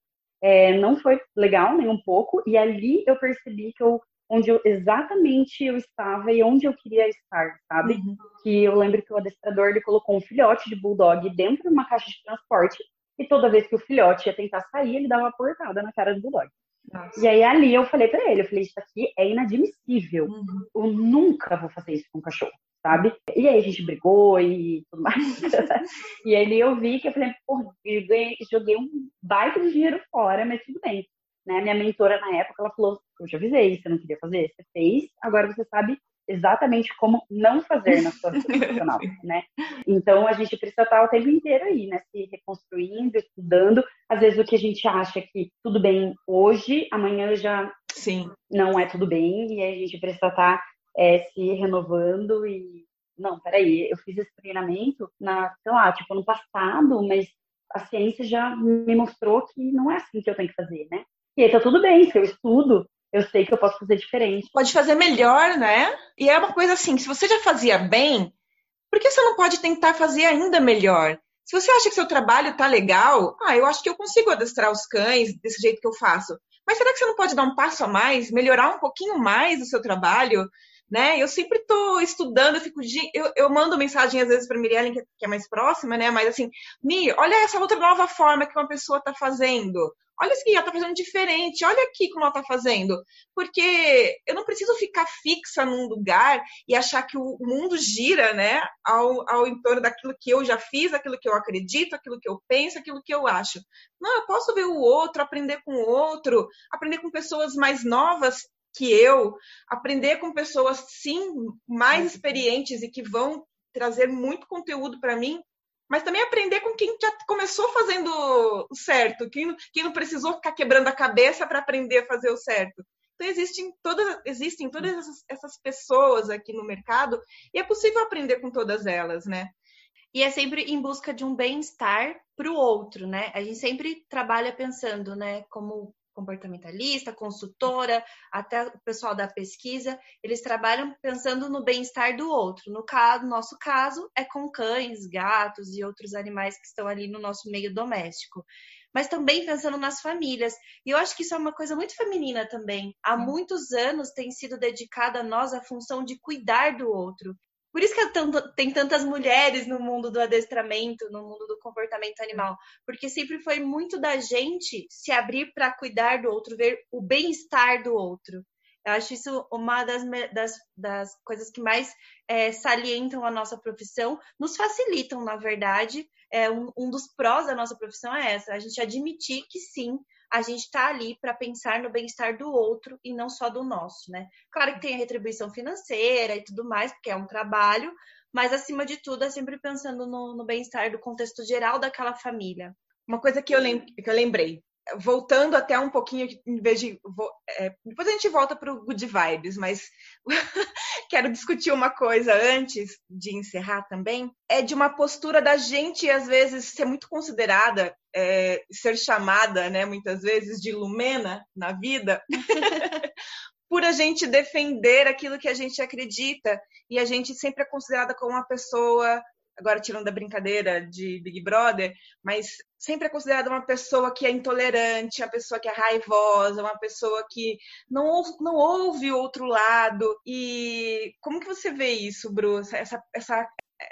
é, não foi legal nem um pouco, e ali eu percebi que eu, onde eu, exatamente eu estava e onde eu queria estar, sabe? Uhum. Que eu lembro que o adestrador ele colocou um filhote de bulldog dentro de uma caixa de transporte, e toda vez que o filhote ia tentar sair, ele dava uma portada na cara do bulldog. Nossa. E aí ali eu falei para ele, eu falei, isso aqui é inadmissível. Uhum. Eu nunca vou fazer isso com um cachorro sabe? E aí a gente brigou e tudo mais. e aí eu vi que eu falei, porra, joguei, joguei um baita de dinheiro fora, mas tudo bem. Né? Minha mentora na época, ela falou, eu te avisei, você não queria fazer, você fez, agora você sabe exatamente como não fazer na sua vida profissional, né? Então a gente precisa estar o tempo inteiro aí, né? Se reconstruindo, estudando. Às vezes o que a gente acha que tudo bem hoje, amanhã já Sim. não é tudo bem, e aí a gente precisa estar é, se renovando e. Não, peraí, eu fiz esse treinamento na, sei lá, tipo, no passado, mas a ciência já me mostrou que não é assim que eu tenho que fazer, né? E aí tá tudo bem, se eu estudo, eu sei que eu posso fazer diferente. Pode fazer melhor, né? E é uma coisa assim, se você já fazia bem, por que você não pode tentar fazer ainda melhor? Se você acha que seu trabalho tá legal, ah, eu acho que eu consigo adestrar os cães desse jeito que eu faço. Mas será que você não pode dar um passo a mais, melhorar um pouquinho mais o seu trabalho? Né? Eu sempre estou estudando, eu fico eu, eu mando mensagem às vezes para Miriam, que é mais próxima, né? Mas assim, Mi, olha essa outra nova forma que uma pessoa está fazendo. Olha isso aqui, ela está fazendo diferente. Olha aqui como ela está fazendo. Porque eu não preciso ficar fixa num lugar e achar que o mundo gira, né? Ao, ao entorno daquilo que eu já fiz, aquilo que eu acredito, aquilo que eu penso, aquilo que eu acho. Não, eu posso ver o outro, aprender com o outro, aprender com pessoas mais novas que eu, aprender com pessoas, sim, mais experientes e que vão trazer muito conteúdo para mim mas também aprender com quem já começou fazendo o certo, quem, quem não precisou ficar quebrando a cabeça para aprender a fazer o certo. Então existem todas, existem todas essas, essas pessoas aqui no mercado e é possível aprender com todas elas, né? E é sempre em busca de um bem-estar para o outro, né? A gente sempre trabalha pensando, né, como comportamentalista, consultora, até o pessoal da pesquisa, eles trabalham pensando no bem-estar do outro. No caso, nosso caso é com cães, gatos e outros animais que estão ali no nosso meio doméstico. Mas também pensando nas famílias. E eu acho que isso é uma coisa muito feminina também. Há muitos anos tem sido dedicada a nós a função de cuidar do outro. Por isso que é tem tantas mulheres no mundo do adestramento, no mundo do comportamento animal, porque sempre foi muito da gente se abrir para cuidar do outro, ver o bem-estar do outro. Eu acho isso uma das, das, das coisas que mais é, salientam a nossa profissão, nos facilitam, na verdade. É, um, um dos prós da nossa profissão é essa, a gente admitir que sim, a gente está ali para pensar no bem-estar do outro e não só do nosso, né? Claro que tem a retribuição financeira e tudo mais, porque é um trabalho, mas acima de tudo é sempre pensando no, no bem-estar do contexto geral daquela família. Uma coisa que eu, lem que eu lembrei, voltando até um pouquinho, em vez de. É, depois a gente volta para o Good Vibes, mas quero discutir uma coisa antes de encerrar também. É de uma postura da gente, às vezes, ser muito considerada, é, ser chamada, né, muitas vezes, de lumena na vida. por a gente defender aquilo que a gente acredita e a gente sempre é considerada como uma pessoa agora tirando da brincadeira de Big Brother, mas sempre é considerada uma pessoa que é intolerante, uma pessoa que é raivosa, uma pessoa que não ouve, não ouve o outro lado. E como que você vê isso, Bruce? Essa, essa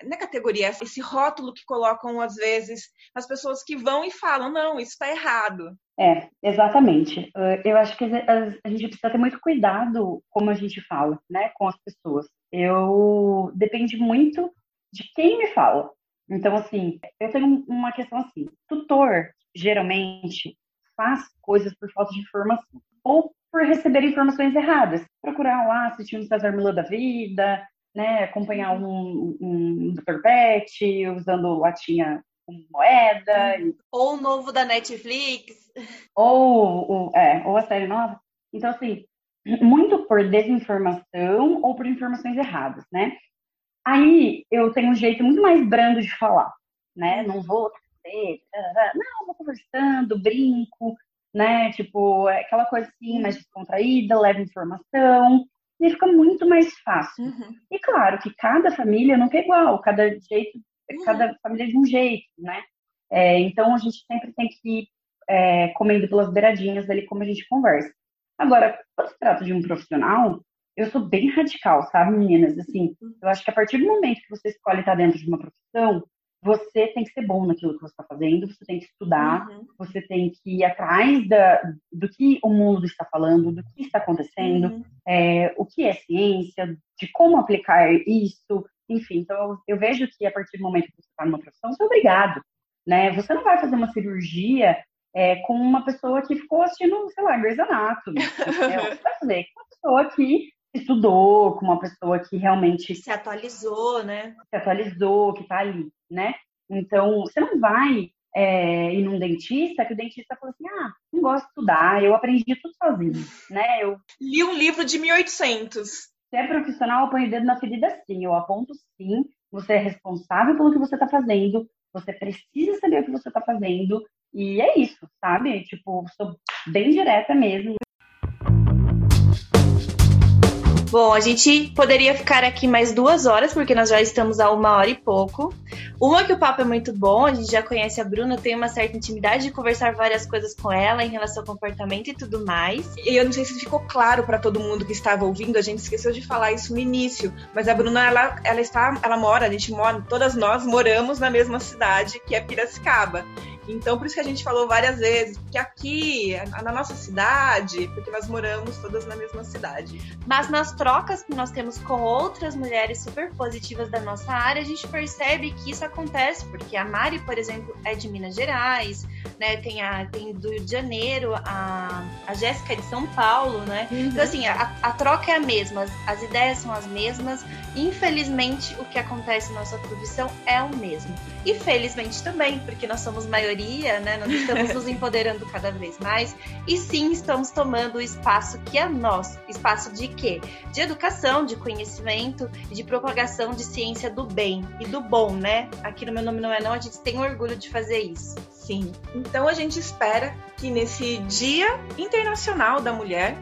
na categoria, esse rótulo que colocam às vezes as pessoas que vão e falam, não, isso está errado. É, exatamente. Eu acho que a gente precisa ter muito cuidado como a gente fala, né, com as pessoas. Eu depende muito de quem me fala. Então, assim, eu tenho uma questão assim: tutor, geralmente, faz coisas por falta de informação ou por receber informações erradas. Procurar lá, assistir um César Mila da vida, né, acompanhar um, um Dr. Pet, usando latinha com moeda. Ou o novo da Netflix. Ou, ou, é, ou a série nova. Então, assim, muito por desinformação ou por informações erradas, né? Aí eu tenho um jeito muito mais brando de falar, né? Não vou não, vou conversando, brinco, né? Tipo, é aquela coisa assim, mais descontraída, leva informação, e fica muito mais fácil. Uhum. E claro que cada família não é igual, cada jeito, uhum. cada família é de um jeito, né? É, então a gente sempre tem que ir é, comendo pelas beiradinhas ali como a gente conversa. Agora, quando se trata de um profissional, eu sou bem radical, sabe, meninas? Assim, eu acho que a partir do momento que você escolhe estar dentro de uma profissão, você tem que ser bom naquilo que você está fazendo, você tem que estudar, uhum. você tem que ir atrás da, do que o mundo está falando, do que está acontecendo, uhum. é, o que é ciência, de como aplicar isso, enfim. Então, eu, vejo que a partir do momento que você está numa profissão, você é obrigado, né? Você não vai fazer uma cirurgia é, com uma pessoa que ficou assistindo, sei lá, Grey's Anatomy. É, vai fazer com uma pessoa que estudou, com uma pessoa que realmente se atualizou, né? Se atualizou, que tá ali, né? Então, você não vai é, ir num dentista que o dentista falou assim, ah, não gosto de estudar, eu aprendi tudo sozinho, né? Eu li um livro de 1800. Se é profissional, eu ponho o dedo na ferida sim, eu aponto sim, você é responsável pelo que você está fazendo, você precisa saber o que você está fazendo, e é isso, sabe? Tipo, sou bem direta mesmo. Bom, a gente poderia ficar aqui mais duas horas, porque nós já estamos a uma hora e pouco. Uma que o papo é muito bom, a gente já conhece a Bruna, tem uma certa intimidade de conversar várias coisas com ela em relação ao comportamento e tudo mais. E eu não sei se ficou claro para todo mundo que estava ouvindo, a gente esqueceu de falar isso no início, mas a Bruna, ela, ela está, ela mora, a gente mora, todas nós moramos na mesma cidade, que é Piracicaba. Então, por isso que a gente falou várias vezes, porque aqui, na nossa cidade, porque nós moramos todas na mesma cidade. Mas nas trocas que nós temos com outras mulheres super positivas da nossa área, a gente percebe que isso acontece, porque a Mari, por exemplo, é de Minas Gerais, né? Tem a tem do Rio de Janeiro, a, a Jéssica é de São Paulo, né? Uhum. Então, assim, a, a troca é a mesma, as ideias são as mesmas. Infelizmente, o que acontece na nossa profissão é o mesmo. E felizmente também, porque nós somos maioria maioria, né? Nós estamos nos empoderando cada vez mais e sim estamos tomando o espaço que é nosso. Espaço de quê? De educação, de conhecimento e de propagação de ciência do bem e do bom, né? Aqui no Meu Nome Não É Não, a gente tem orgulho de fazer isso. Sim. Então a gente espera que nesse Dia Internacional da Mulher,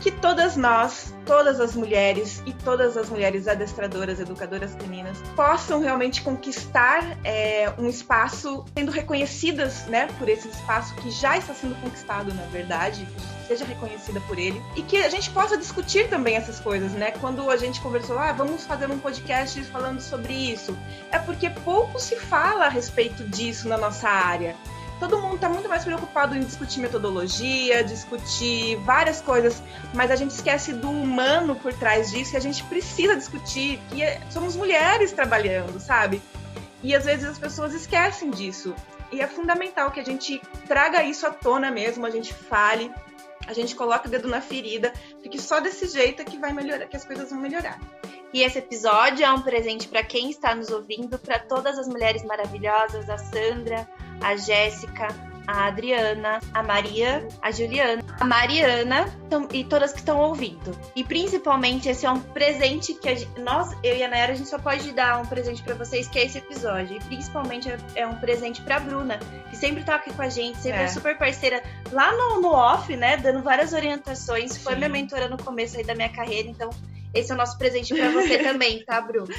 que todas nós, todas as mulheres e todas as mulheres adestradoras, educadoras caninas, possam realmente conquistar é, um espaço, sendo reconhecidas né, por esse espaço que já está sendo conquistado, na verdade, seja reconhecida por ele e que a gente possa discutir também essas coisas, né? Quando a gente conversou, ah, vamos fazer um podcast falando sobre isso, é porque pouco se fala a respeito disso na nossa área todo mundo está muito mais preocupado em discutir metodologia, discutir várias coisas, mas a gente esquece do humano por trás disso e a gente precisa discutir que é, somos mulheres trabalhando, sabe? E às vezes as pessoas esquecem disso. E é fundamental que a gente traga isso à tona mesmo, a gente fale, a gente coloque o dedo na ferida, porque só desse jeito é que vai melhorar, que as coisas vão melhorar. E esse episódio é um presente para quem está nos ouvindo, para todas as mulheres maravilhosas, a Sandra, a Jéssica, a Adriana, a Maria, a Juliana, a Mariana e todas que estão ouvindo. E principalmente esse é um presente que gente, nós, eu e a Nayara, a gente só pode dar um presente para vocês, que é esse episódio. E principalmente é, é um presente para Bruna, que sempre tá aqui com a gente, sempre é, é super parceira lá no, no off, né, dando várias orientações. Foi Sim. minha mentora no começo aí da minha carreira, então esse é o nosso presente para você também, tá, Bruno?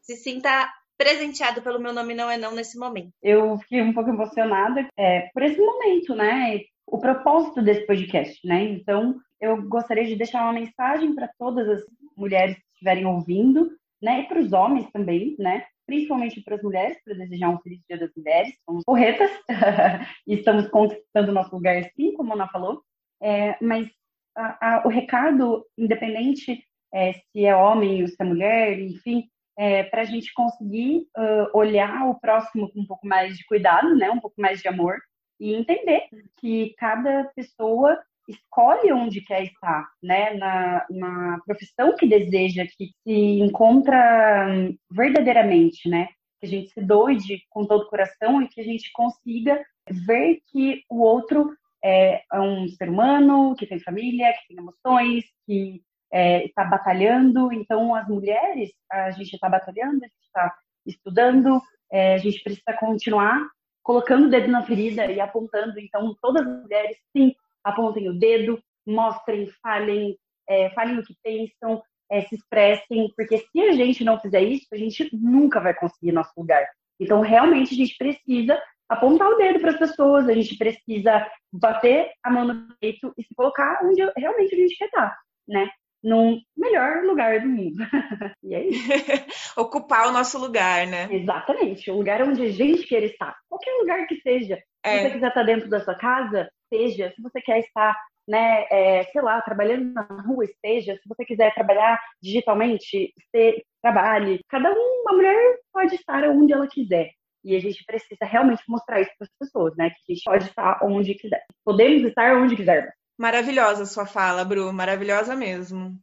Se sinta presenteado pelo meu nome não é não nesse momento. Eu fiquei um pouco emocionada é, por esse momento, né? O propósito desse podcast, né? Então, eu gostaria de deixar uma mensagem para todas as mulheres que estiverem ouvindo, né? E para os homens também, né? Principalmente para as mulheres, para desejar um feliz Dia das Mulheres. Somos corretas e estamos conquistando nosso lugar, sim, como a Ana falou. É, mas a, a, o recado, independente é, se é homem ou se é mulher, enfim, é, para a gente conseguir uh, olhar o próximo com um pouco mais de cuidado, né, um pouco mais de amor e entender que cada pessoa escolhe onde quer estar, né, na, na profissão que deseja, que se encontra hum, verdadeiramente, né, que a gente se doe com todo o coração e que a gente consiga ver que o outro é, é um ser humano, que tem família, que tem emoções, que é, está batalhando. Então, as mulheres, a gente está batalhando, a gente está estudando, é, a gente precisa continuar colocando o dedo na ferida e apontando. Então, todas as mulheres, sim, apontem o dedo, mostrem, falem, é, falem o que pensam, é, se expressem, porque se a gente não fizer isso, a gente nunca vai conseguir nosso lugar. Então, realmente, a gente precisa apontar o dedo para as pessoas, a gente precisa bater a mão no peito e se colocar onde realmente a gente quer estar, né? Num melhor lugar do mundo. e é isso. Ocupar o nosso lugar, né? Exatamente. O lugar onde a gente quer estar. Qualquer lugar que seja. É. Se você quiser estar dentro da sua casa, seja. Se você quer estar, né, é, sei lá, trabalhando na rua, esteja. Se você quiser trabalhar digitalmente, você trabalhe. Cada uma mulher pode estar onde ela quiser. E a gente precisa realmente mostrar isso para as pessoas, né? Que a gente pode estar onde quiser. Podemos estar onde quisermos. Maravilhosa sua fala, Bru, maravilhosa mesmo.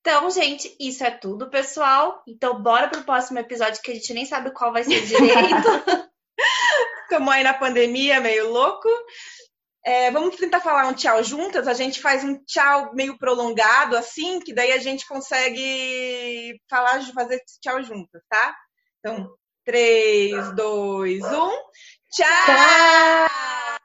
Então, gente, isso é tudo, pessoal. Então, bora pro próximo episódio que a gente nem sabe qual vai ser direito. Estamos aí na pandemia, meio louco. É, vamos tentar falar um tchau juntas. A gente faz um tchau meio prolongado, assim, que daí a gente consegue falar, fazer tchau juntas, tá? Então, 3, 2, 1. Tchau! tchau!